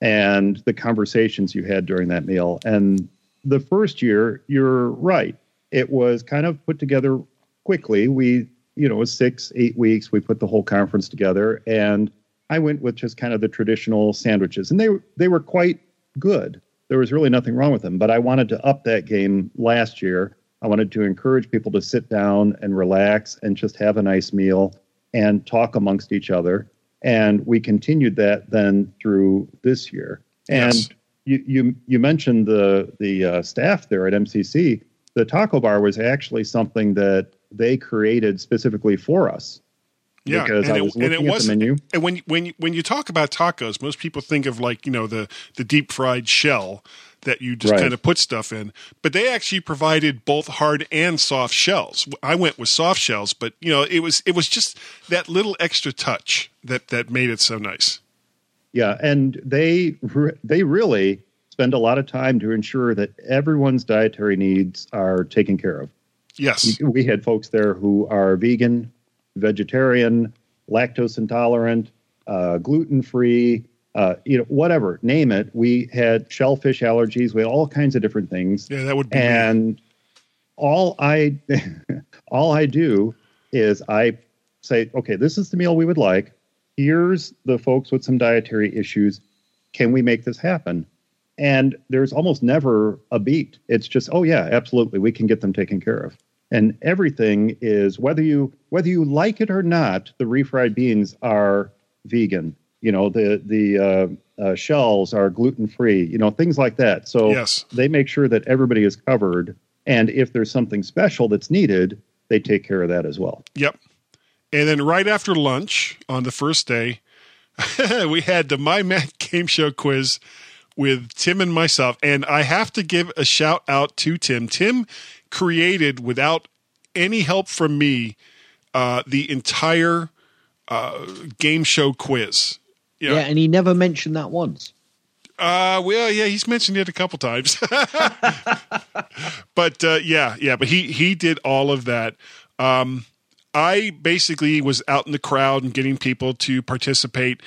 and the conversations you had during that meal. And the first year, you're right. It was kind of put together quickly. We, you know, six, eight weeks. We put the whole conference together, and I went with just kind of the traditional sandwiches, and they they were quite good. There was really nothing wrong with them, but I wanted to up that game last year. I wanted to encourage people to sit down and relax and just have a nice meal and talk amongst each other. And we continued that then through this year. And Yes. you, you you mentioned the the uh, staff there at MCC. The taco bar was actually something that they created specifically for us. Yeah, because I was looking at the menu. And when when you, when you talk about tacos, most people think of like you know the the deep fried shell that you just Right. kind of put stuff in. But they actually provided both hard and soft shells. I went with soft shells, but you know it was it was just that little extra touch that that made it so nice. Yeah, and they they really spend a lot of time to ensure that everyone's dietary needs are taken care of. Yes. We had folks there who are vegan, vegetarian, lactose intolerant, uh, gluten free, uh, you know, whatever, name it. We had shellfish allergies. We had all kinds of different things. Yeah, that would be And all I all I do is I say, okay, this is the meal we would like. Here's the folks with some dietary issues. Can we make this happen? And there's almost never a beat. It's just, oh yeah, absolutely, we can get them taken care of. And everything is whether you whether you like it or not, the refried beans are vegan. You know, the the uh, uh, shells are gluten free. You know, things like that. So Yes. they make sure that everybody is covered. And if there's something special that's needed, they take care of that as well. Yep. And then right after lunch on the first day, we had the My Mac Game Show quiz with Tim and myself. And I have to give a shout out to Tim. Tim created, without any help from me, uh, the entire uh, game show quiz. Yeah, and he never mentioned that once. Uh, well, yeah, he's mentioned it a couple times, but uh, yeah, yeah, but he he did all of that. Um, I basically was out in the crowd and getting people to participate,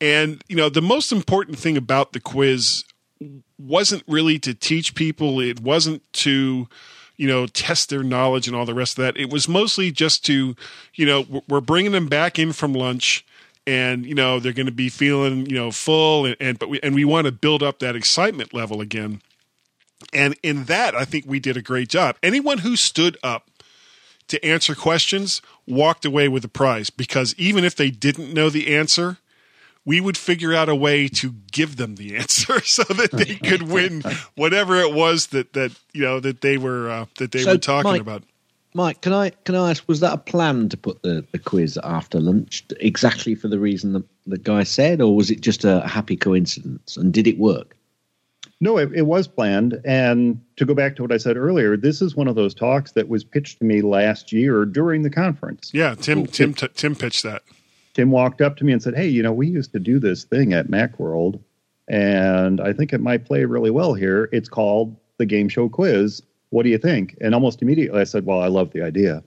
and you know, the most important thing about the quiz wasn't really to teach people. It wasn't to you know test their knowledge and all the rest of that. It was mostly just to you know we're- we're bringing them back in from lunch and you know they're going to be feeling you know full and, and but we and we want to build up that excitement level again and in that i think we did a great job anyone who stood up to answer questions walked away with a prize because even if they didn't know the answer, we would figure out a way to give them the answer so that they could win whatever it was that that you know that they were uh, that they So, were talking Mike- about. Mike, can I can I ask? Was that a plan to put the, the quiz after lunch exactly for the reason the, the guy said, or was it just a happy coincidence? And did it work? No, it, it was planned. And to go back to what I said earlier, this is one of those talks that was pitched to me last year during the conference. Yeah, Tim Tim t- Tim pitched that. Tim walked up to me and said, Hey, you know, we used to do this thing at Macworld, and I think it might play really well here. It's called the Game Show Quiz. What do you think? And almost immediately I said, Well, I love the idea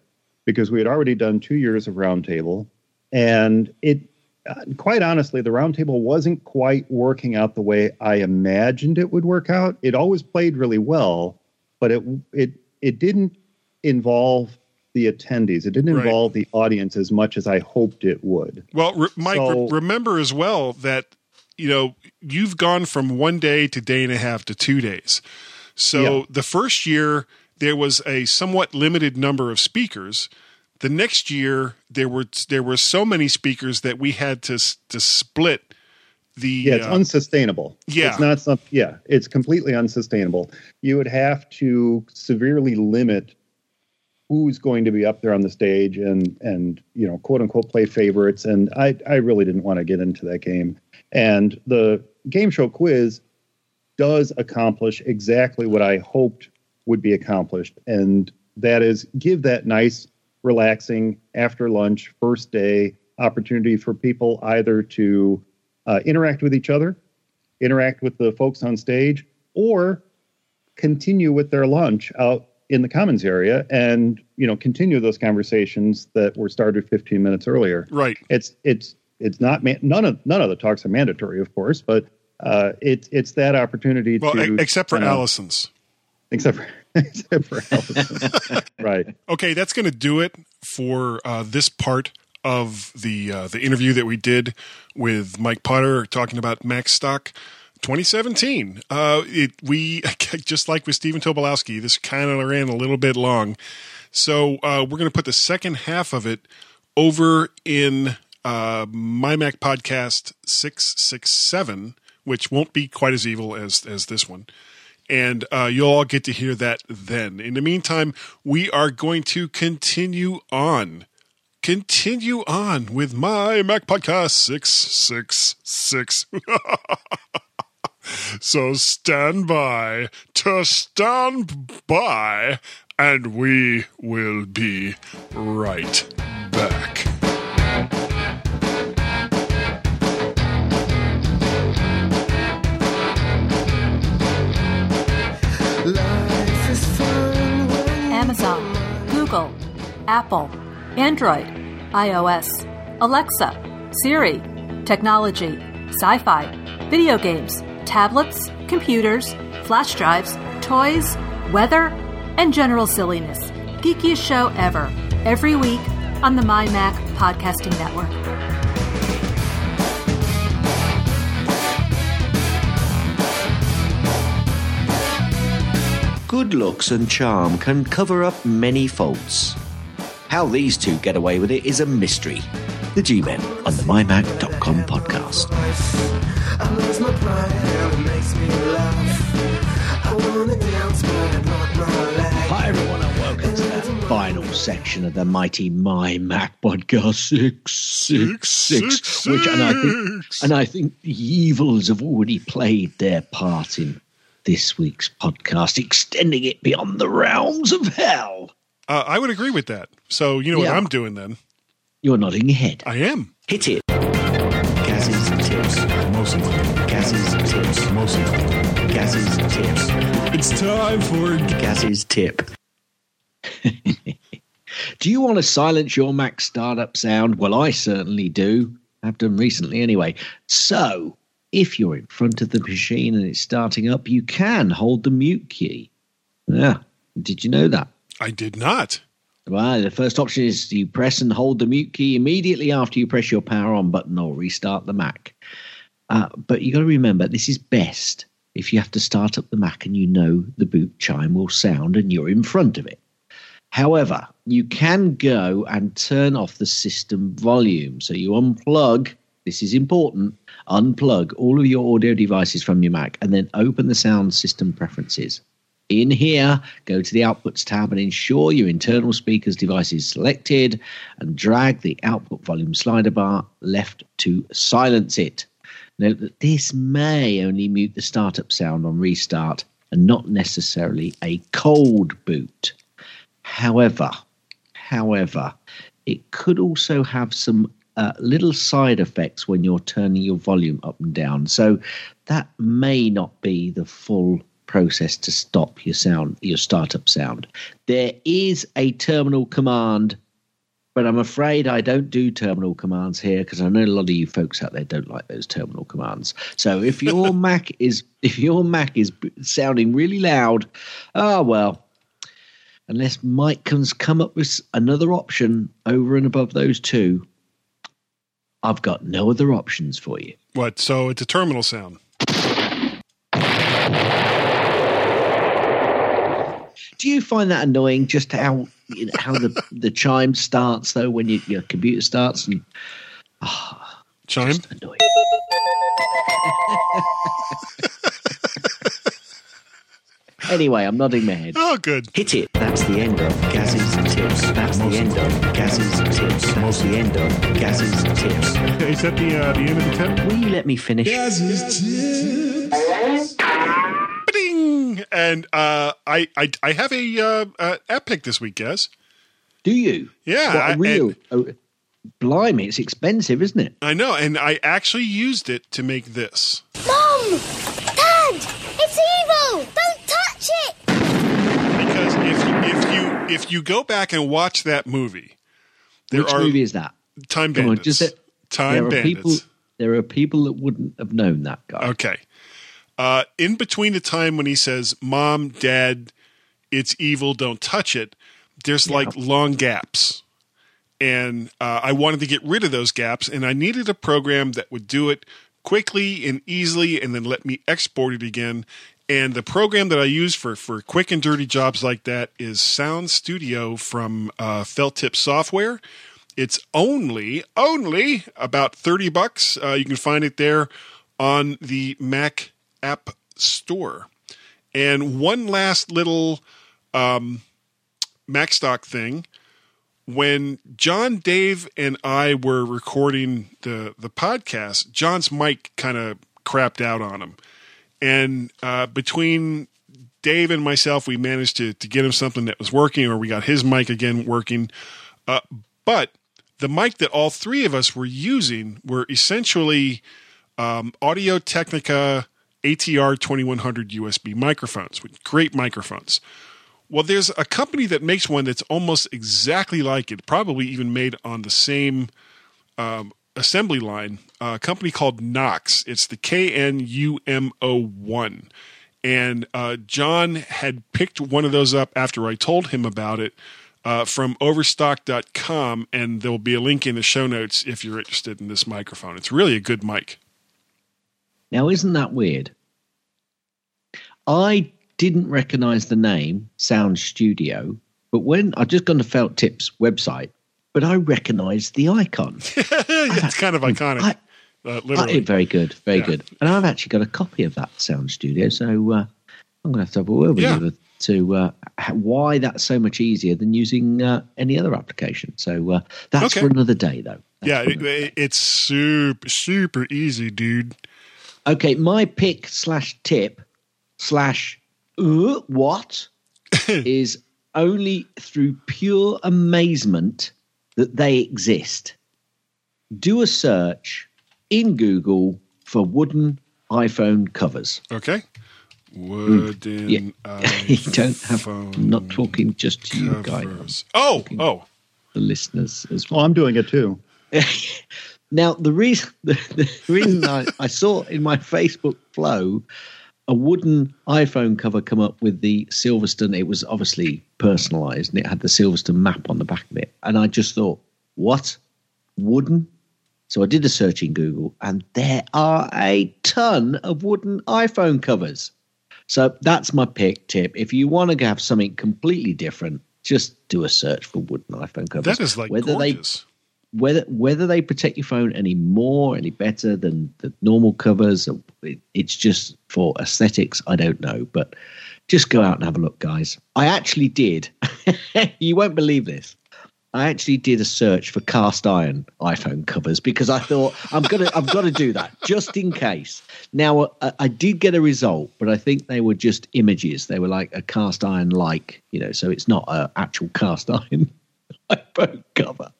because we had already done two years of Roundtable, and it, uh, quite honestly, the Roundtable wasn't quite working out the way I imagined it would work out. It always played really well, but it it it didn't involve the attendees. It didn't Right. involve the audience as much as I hoped it would. Well, re- Mike, So- re- remember as well that you know you've gone from one day to day and a half to two days. So Yeah. the first year there was a somewhat limited number of speakers. The next year there were there were so many speakers that we had to to split the Yeah, it's uh, unsustainable. yeah. It's not some yeah, it's completely unsustainable. You would have to severely limit who's going to be up there on the stage and and you know, quote unquote play favorites. And I, I really didn't want to get into that game. And the game show quiz does accomplish exactly what I hoped would be accomplished. And that is give that nice, relaxing after lunch, first day opportunity for people either to uh, interact with each other, interact with the folks on stage, or continue with their lunch out in the commons area and you know continue those conversations that were started 15 minutes earlier right it's it's it's not man- none of none of the talks are mandatory of course but uh it's it's that opportunity well, to except for kinda- Allison's. except for except for Allison. right Okay, that's going to do it for uh, this part of the uh, the interview that we did with Mike Potter talking about Macstock 2017. Uh, it we just like with Stephen Tobolowski, this kind of ran a little bit long, so uh, we're going to put the second half of it over in uh, my Mac podcast six six seven, which won't be quite as evil as as this one and uh, you'll all get to hear that then. In the meantime, we are going to continue on. Continue on with my Mac Podcast 666. so stand by to stand by, and we will be right back. Apple, Android, iOS, Alexa, Siri, technology, sci fi, video games, tablets, computers, flash drives, toys, weather, and general silliness. Geekiest show ever, every week on the MyMac Podcasting Network. Good looks and charm can cover up many faults. How these two get away with it is a mystery. The G Men on the MyMac.com podcast. Hi, everyone, and welcome to final section of the mighty My Mac podcast six six six, which and I think and I think the evils have already played their part in this week's podcast, extending it beyond the realms of hell. Uh, I would agree with that. So, you know Yeah. what I'm doing then? You're nodding your head. I am. Hit it. Gaz's tips. Mostly. Gaz's tips. Mostly. Gaz's tips. It's time for Gaz's tip. do you want to silence your Mac startup sound? Well, I certainly do. I've done recently anyway. So, if you're in front of the machine and it's starting up, you can hold the mute key. Yeah. Did you know that? I did not. Well, the first option is you press and hold the mute key immediately after you press your power on button or restart the Mac. Uh, but you got to remember, this is best if you have to start up the Mac and you know the boot chime will sound and you're in front of it. However, you can go and turn off the system volume. So you unplug, this is important, unplug all of your audio devices from your Mac and then open the sound system preferences. In here, go to the Outputs tab and ensure your internal speakers device is selected and drag the output volume slider bar left to silence it. Note that this may only mute the startup sound on restart and not necessarily a cold boot. However, however, it could also have some uh, little side effects when you're turning your volume up and down. So that may not be the full process to stop your sound, your startup sound. There is a terminal command, but I'm afraid I don't do terminal commands here because I know a lot of you folks out there don't like those terminal commands. So if your Mac is if your Mac is sounding really loud, ah well, unless Mike can come up with another option over and above those two, I've got no other options for you. What? So it's a terminal sound. Do you find that annoying? Just how you know, how the the chime starts though when you, your computer starts and oh, chime annoying. anyway, I'm nodding my head. Oh, good. Hit it. That's the end of Gaz's tips. That's the end of Gaz's tips. That's the end of Gaz's tips. Is that the uh, the end of the tip? Will you let me finish? Ba-ding! And uh, I, I I have a uh, uh, app pick this week, guys. Do you? Yeah, What, a I- real. oh, blimey, it's expensive, isn't it? I know, and I actually used it to make this. Mom! Dad! It's evil! Don't touch it! Because if you, if you if you go back and watch that movie, there Which are movie is that? Time Come on, Bandits. just Time there are Bandits. people. There are people that wouldn't have known that guy. Okay. Uh, in between the time when he says, Mom, Dad, it's evil, don't touch it, there's like long gaps. And uh, I wanted to get rid of those gaps, and I needed a program that would do it quickly and easily and then let me export it again. And the program that I use for, for quick and dirty jobs like that is Sound Studio from uh, Felt Tip Software. It's only only about thirty bucks. Uh, you can find it there on the Mac App Store. And one last little um, MacStock thing. When John, Dave, and I were recording the the podcast, John's mic kind of crapped out on him, and uh, between Dave and myself, we managed to to get him something that was working, or we got his mic again working. Uh, but the mic that all three of us were using were essentially um, Audio Technica ATR 2100 USB microphones, great microphones. Well, there's a company that makes one that's almost exactly like it, probably even made on the same um, assembly line. a company called Knox. It's the KNUMO1. And uh, John had picked one of those up after I told him about it uh, from overstock.com. And there will be a link in the show notes if you're interested in this microphone. It's really a good mic. Now, isn't that weird? I didn't recognize the name Sound Studio, but when I've just gone to Felt Tips website, but I recognized the icon. it's kind of iconic. I- uh, literally. Uh, very good, very Yeah. good. And I've actually got a copy of that Sound Studio, so uh, I'm going to have to have a word with Yeah. you to uh, why that's so much easier than using uh, any other application. So uh, that's Okay. for another day, though. yeah, it, it- it's super, super easy, dude. Okay, my pick slash tip slash uh, what is only through pure amazement that they exist. Do a search in Google for wooden iPhone covers. Okay. Wooden Yeah. you don't have. I'm not talking just to you guys. Oh, oh. the listeners as Oh. I'm doing it too. Now, the reason the, the reason I, I saw in my Facebook flow a wooden iPhone cover come up with the Silverstone. It was obviously personalised, and it had the Silverstone map on the back of it. And I just thought, what wooden? So I did a search in Google, and there are a ton of wooden iPhone covers. So that's my pick tip. If you want to have something completely different, just do a search for wooden iPhone covers. That is like whether gorgeous. they whether whether they protect your phone any more, any better than the normal covers. it- It's just for aesthetics. I don't know, but just go out and have a look, guys. I actually did. you won't believe this. I actually did a search for cast iron iPhone covers because I thought I'm gonna I've got to do that just in case. Now uh, I, I did get a result, but I think they were just images. They were like a cast iron like, you know, so it's not an actual cast iron iPhone cover.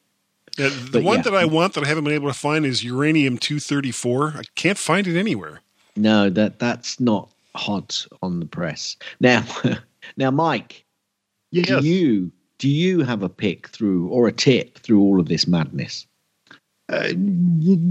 Yeah, the But one yeah. that I want that I haven't been able to find is uranium 234. I can't find it anywhere. No, that that's not hot on the press. Now, now, Mike, do you do you have a pick through or a tip through all of this madness? Uh,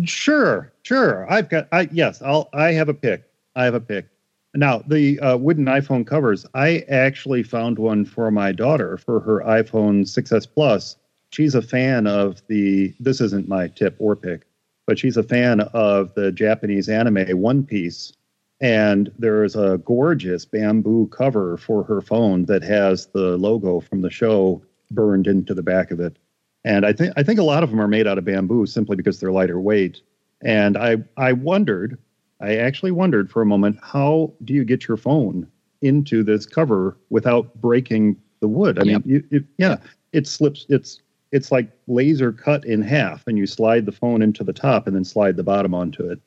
sure, sure. I've got. I yes. I'll. I have a pick. I have a pick. Now the uh, wooden iPhone covers. I actually found one for my daughter for her iPhone 6s Plus. She's a fan of the. This isn't my tip or pick, but she's a fan of the Japanese anime One Piece. And there's a gorgeous bamboo cover for her phone that has the logo from the show burned into the back of it. And I think I think a lot of them are made out of bamboo simply because they're lighter weight. And I I wondered, I actually wondered for a moment, how do you get your phone into this cover without breaking the wood? I mean, you, you, yeah, it slips. It's it's like laser cut in half, and you slide the phone into the top and then slide the bottom onto it.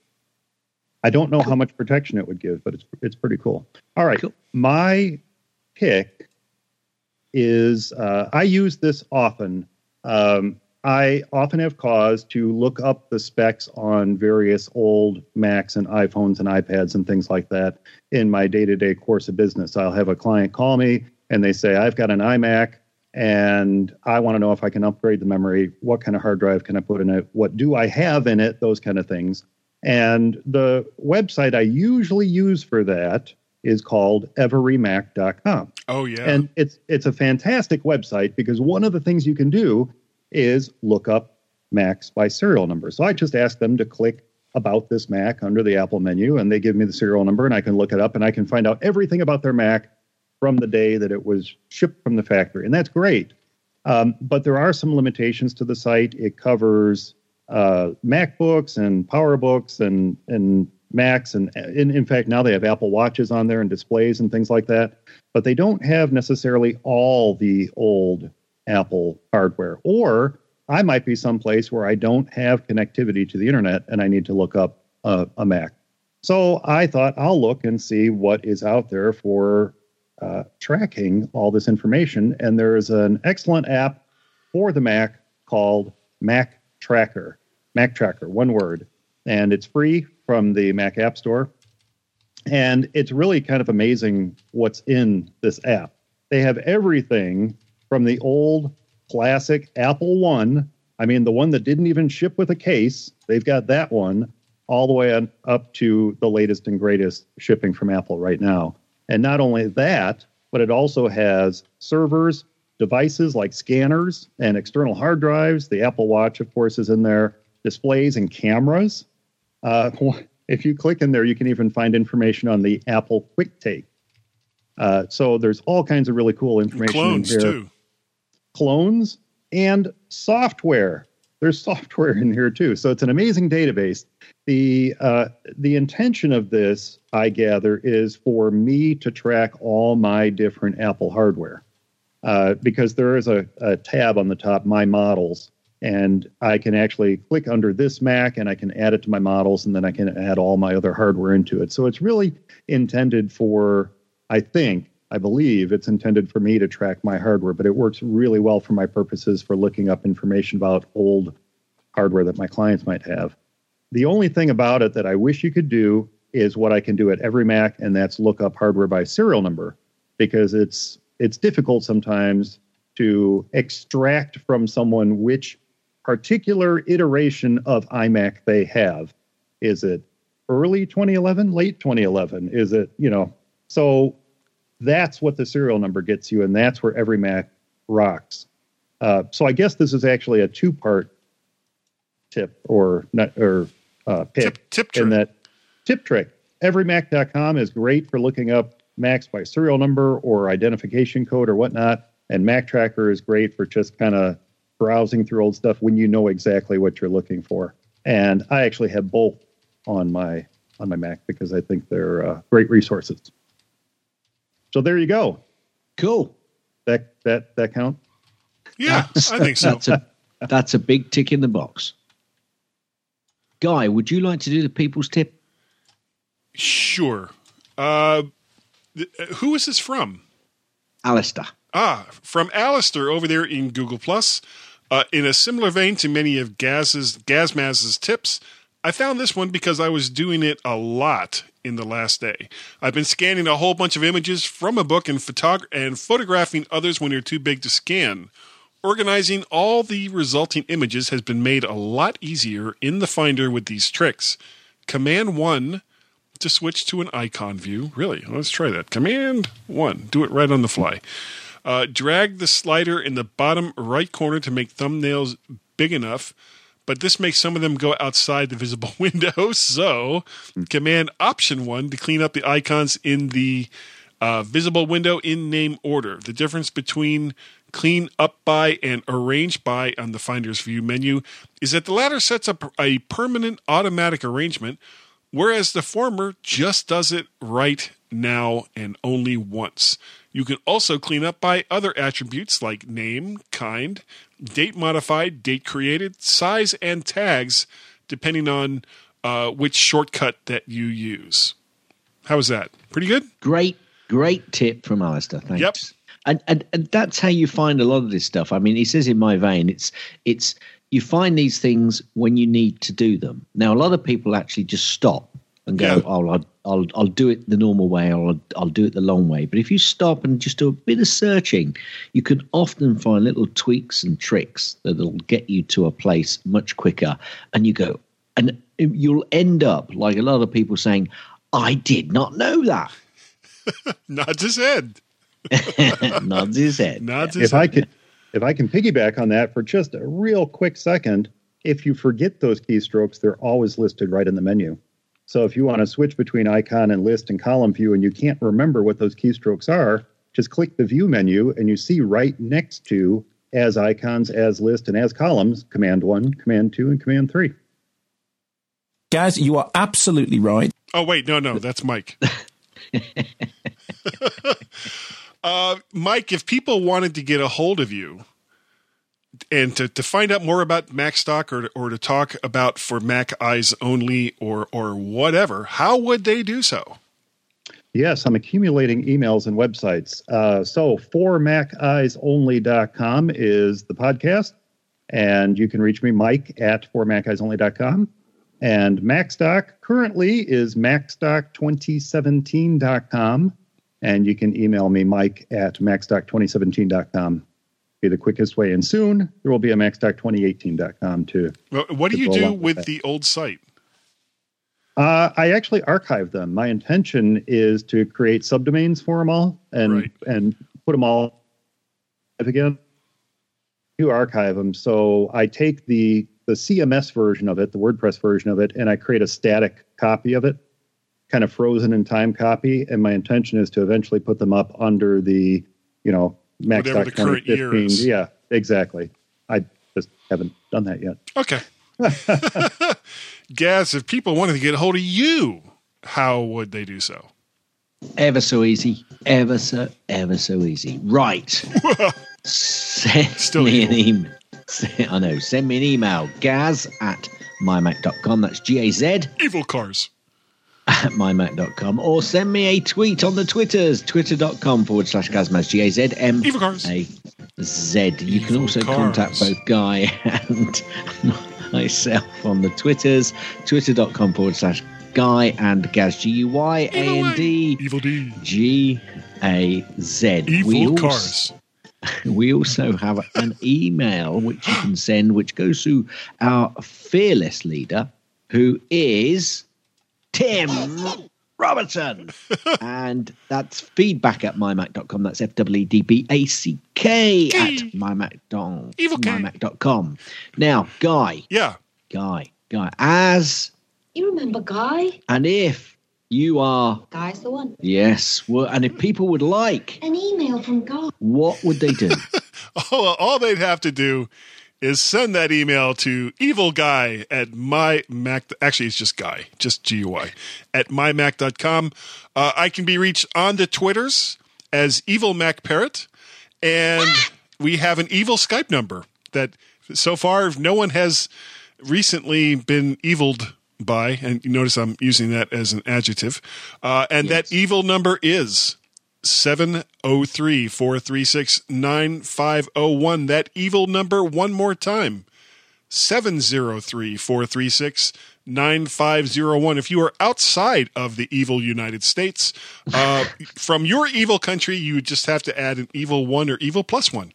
I don't know how much protection it would give, but it's it's pretty cool. All right, my pick is uh, I use this often. Um, I often have cause to look up the specs on various old Macs and iPhones and iPads and things like that in my day to day course of business. I'll have a client call me and they say, I've got an iMac and I want to know if I can upgrade the memory. What kind of hard drive can I put in it? What do I have in it? Those kind of things. And the website I usually use for that is called everymac.com. Oh yeah. And it's it's a fantastic website because one of the things you can do is look up Macs by serial number. So I just ask them to click about this Mac under the Apple menu and they give me the serial number and I can look it up and I can find out everything about their Mac from the day that it was shipped from the factory. And that's great. Um, but there are some limitations to the site. It covers uh, MacBooks and PowerBooks and and Macs and in, in fact now they have Apple Watches on there and displays and things like that. But they don't have necessarily all the old Apple hardware. Or I might be someplace where I don't have connectivity to the internet and I need to look up a Mac. So I thought I'll look and see what is out there for uh, tracking all this information. And there is an excellent app for the Mac called Mac Tracker. Mactracker, one word. And it's free from the Mac App Store. And it's really kind of amazing what's in this app. They have everything from the old classic Apple One. I mean, the one that didn't even ship with a case, they've got that one all the way on, up to the latest and greatest shipping from Apple right now. And not only that, but it also has servers, devices like scanners and external hard drives. The Apple Watch, of course, is in there, displays and cameras. Uh, if you click in there, you can even find information on the Apple QuickTake. Uh, so there's all kinds of really cool information Clones in here. too. Clones and software. There's software in here too. So it's an amazing database. The uh, the intention of this, I gather, is for me to track all my different Apple hardware. Uh, because there is a, a tab on the top, My Models, and I can actually click under this Mac and I can add it to my models, and then I can add all my other hardware into it. So it's really intended for, I think, I believe it's intended for me to track my hardware, but it works really well for my purposes for looking up information about old hardware that my clients might have. The only thing about it that I wish you could do is what I can do at every Mac, and that's look up hardware by serial number, because it's it's difficult sometimes to extract from someone which particular iteration of iMac they have. Is it early 2011, late 2011? Is it, you know, so that's what the serial number gets you, and that's where every Mac rocks. Uh, so I guess this is actually a two part tip or not, or uh, pick tip in that tip trick. Everymac.com is great for looking up Macs by serial number or identification code or whatnot. And Mactracker is great for just kind of browsing through old stuff when you know exactly what you're looking for. And I actually have both on my on my Mac because I think they're uh, great resources. So there you go. Cool. That that that count? Yeah, I think so. That's a that's a big tick in the box. Guy, would you like to do the people's tip? Sure. Uh, th- who is this from? Alistair. Ah, from Alistair over there in Google Plus. Uh, in a similar vein to many of Gaz's Gazmaz's tips, I found this one because I was doing it a lot in the last day. I've been scanning a whole bunch of images from a book and photog- and photographing others when they're too big to scan. Organizing all the resulting images has been made a lot easier in the Finder with these tricks. Command 1 to switch to an icon view. Really? Let's try that. Command 1. Do it right on the fly. Uh, drag the slider in the bottom right corner to make thumbnails big enough, but this makes some of them go outside the visible window. So, Command Option 1 to clean up the icons in the uh, visible window in name order. The difference between clean up by and arrange by on the Finder's View menu is that the latter sets up a permanent automatic arrangement, whereas the former just does it right now and only once. You can also clean up by other attributes like name, kind, date modified, date created, size, and tags, depending on uh, which shortcut that you use. How was that? Pretty good? Great, great tip from Alistair. Thanks. Yep. And, and and that's how you find a lot of this stuff. I mean, he says in my vein, it's it's you find these things when you need to do them. Now, a lot of people actually just stop and go, Yeah. "Oh, I'll, I'll I'll do it the normal way, or I'll, I'll do it the long way." But if you stop and just do a bit of searching, you can often find little tweaks and tricks that'll get you to a place much quicker. And you go, and you'll end up like a lot of people saying, "I did not know that." Nods his head. Nods his head. Nods his if I head. could if I can piggyback on that for just a real quick second, if you forget those keystrokes, they're always listed right in the menu. So if you want to switch between icon and list and column view and you can't remember what those keystrokes are, just click the view menu and you see right next to as icons, as list, and as columns, command one, command two, and command three. Guys, you are absolutely right. Oh wait, no, no, that's Mike. uh, Mike, if people wanted to get a hold of you and to, to find out more about Macstock or or to talk about for Mac eyes only or or whatever, how would they do so? Yes, I'm accumulating emails and websites. Uh, so, for MacEyesOnly.com is the podcast, and you can reach me, Mike, at for MacEyesOnly.com. And MacStock currently is MacStock2017.com, and you can email me, Mike, at MacStock2017.com. Be the quickest way. And soon there will be a MacStock2018.com too. Well, What do to you do with the old site? Uh, I actually archive them. My intention is to create subdomains for them all and and put them all again. To archive them, so I take the the CMS version of it, the WordPress version of it, and I create a static copy of it, kind of frozen in time copy. And my intention is to eventually put them up under the, you know, Mac Whatever the current year is. Yeah, exactly. I just haven't done that yet. Okay. Gaz, if people wanted to get a hold of you, how would they do so? Ever so easy. Ever so, ever so easy. Right. Send me an email. I know. Send me an email. Gaz at mymac.com. That's G A Z Evil cars. At mymac.com. Or send me a tweet on the Twitters. Twitter.com forward slash Gazmaz. G A Z M A Z. You can also contact both Guy and myself on the Twitters. Twitter.com forward slash Guy and Gaz. G U Y A N D. Evil D. G A Z. Evil We also- cars. we also have an email which you can send, which goes to our fearless leader, who is Tim Robertson. and that's feedback at mymac.com. That's F W E D B A C K at mymac.com. mymac.com. Now, Guy. Yeah. Guy. Guy. As You remember Guy? and if You are. Guy's the one. Yes. Well, and if people would like, An email from God. what would they do? all, all they'd have to do is send that email to evil guy at my mac actually it's just guy just gui at mymac.com uh, i can be reached on the twitters as evil mac parrot and we have an evil skype number that so far no one has recently been eviled by and you notice i'm using that as an adjective. Uh, and that evil number is 703 436 9501. That evil number one more time 703 436 9501. If you are outside of the evil United States, uh, from your evil country, you just have to add an evil one or evil plus one.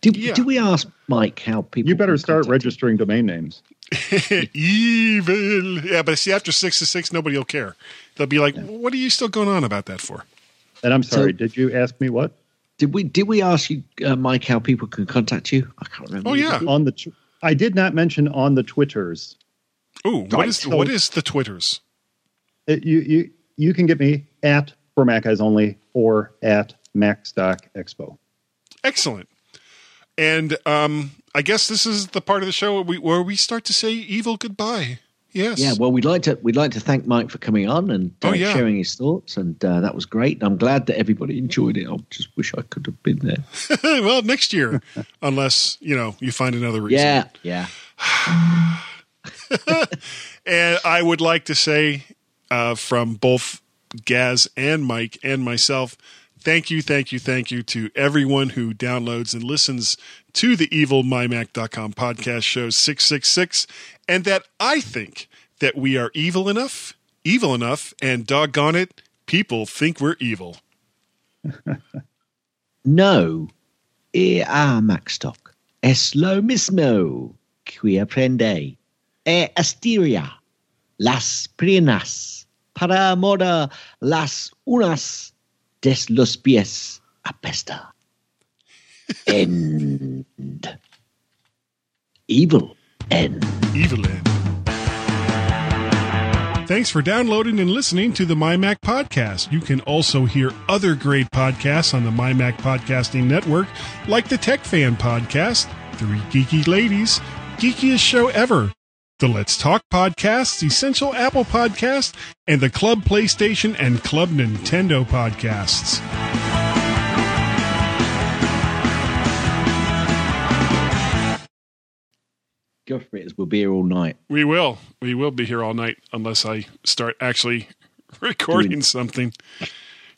Did, did we ask Mike how people? You better start registering domain names. evil. Yeah, but see, after six to six, nobody will care. They'll be like, what are you still going on about that for? And I'm sorry, So- did you ask me what? Did we did we ask you, uh, Mike, how people can contact you? I can't remember. Oh, yeah. On the tw- I did not mention on the Twitters. Ooh, what Right. is So- what is the Twitters? It, you you you can get me at for Mac Eyes Only or at Macstock Expo. Excellent. And um, I guess this is the part of the show where we, where we start to say evil goodbye. Yes. Yeah, well, we'd like to we'd like to thank Mike for coming on and uh, Oh, yeah. sharing his thoughts, and uh, that was great. I'm glad that everybody enjoyed it. I just wish I could have been there. well, next year, unless you know you find another reason. Yeah, yeah. And I would like to say uh, from both Gaz and Mike and myself, thank you, thank you, thank you to everyone who downloads and listens to the evilmymac.com podcast show 666, and that I think that we are evil enough, evil enough, and doggone it, people think we're evil. No, e a Macstock, es lo mismo. Que aprende e Asteria, las prinas, para moda las unas des los pies apesta. End. Evil end. Evil end. Thanks for downloading and listening to the MyMac Podcast. You can also hear other great podcasts on the MyMac Podcasting Network, like the Tech Fan Podcast, Three Geeky Ladies, Geekiest Show Ever, the Let's Talk Podcast, Essential Apple Podcast, and the Club PlayStation and Club Nintendo Podcasts. Go for it, as we'll be here all night. We will. We will be here all night unless I start actually recording Doing- something.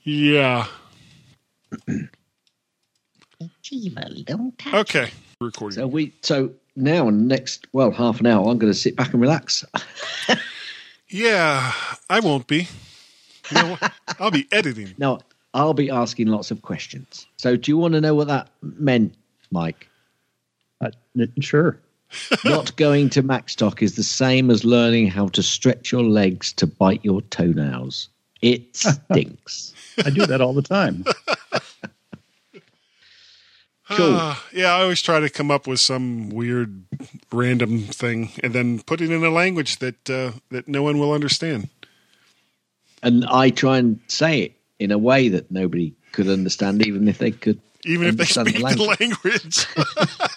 Yeah. Okay. Recording. So we so now and next well half an hour, I'm going to sit back and relax. Yeah, I won't be. You know, I'll be editing. No, I'll be asking lots of questions. So do you want to know what that meant, Mike? Uh, n- sure. Not going to Macstock is the same as learning how to stretch your legs to bite your toenails. It stinks. I do that all the time. Cool. Ah, yeah, I always try to come up with some weird, random thing and then put it in a language that uh, that no one will understand. and I try and say it in a way that nobody could understand, even if they could Even if they understand speak the language.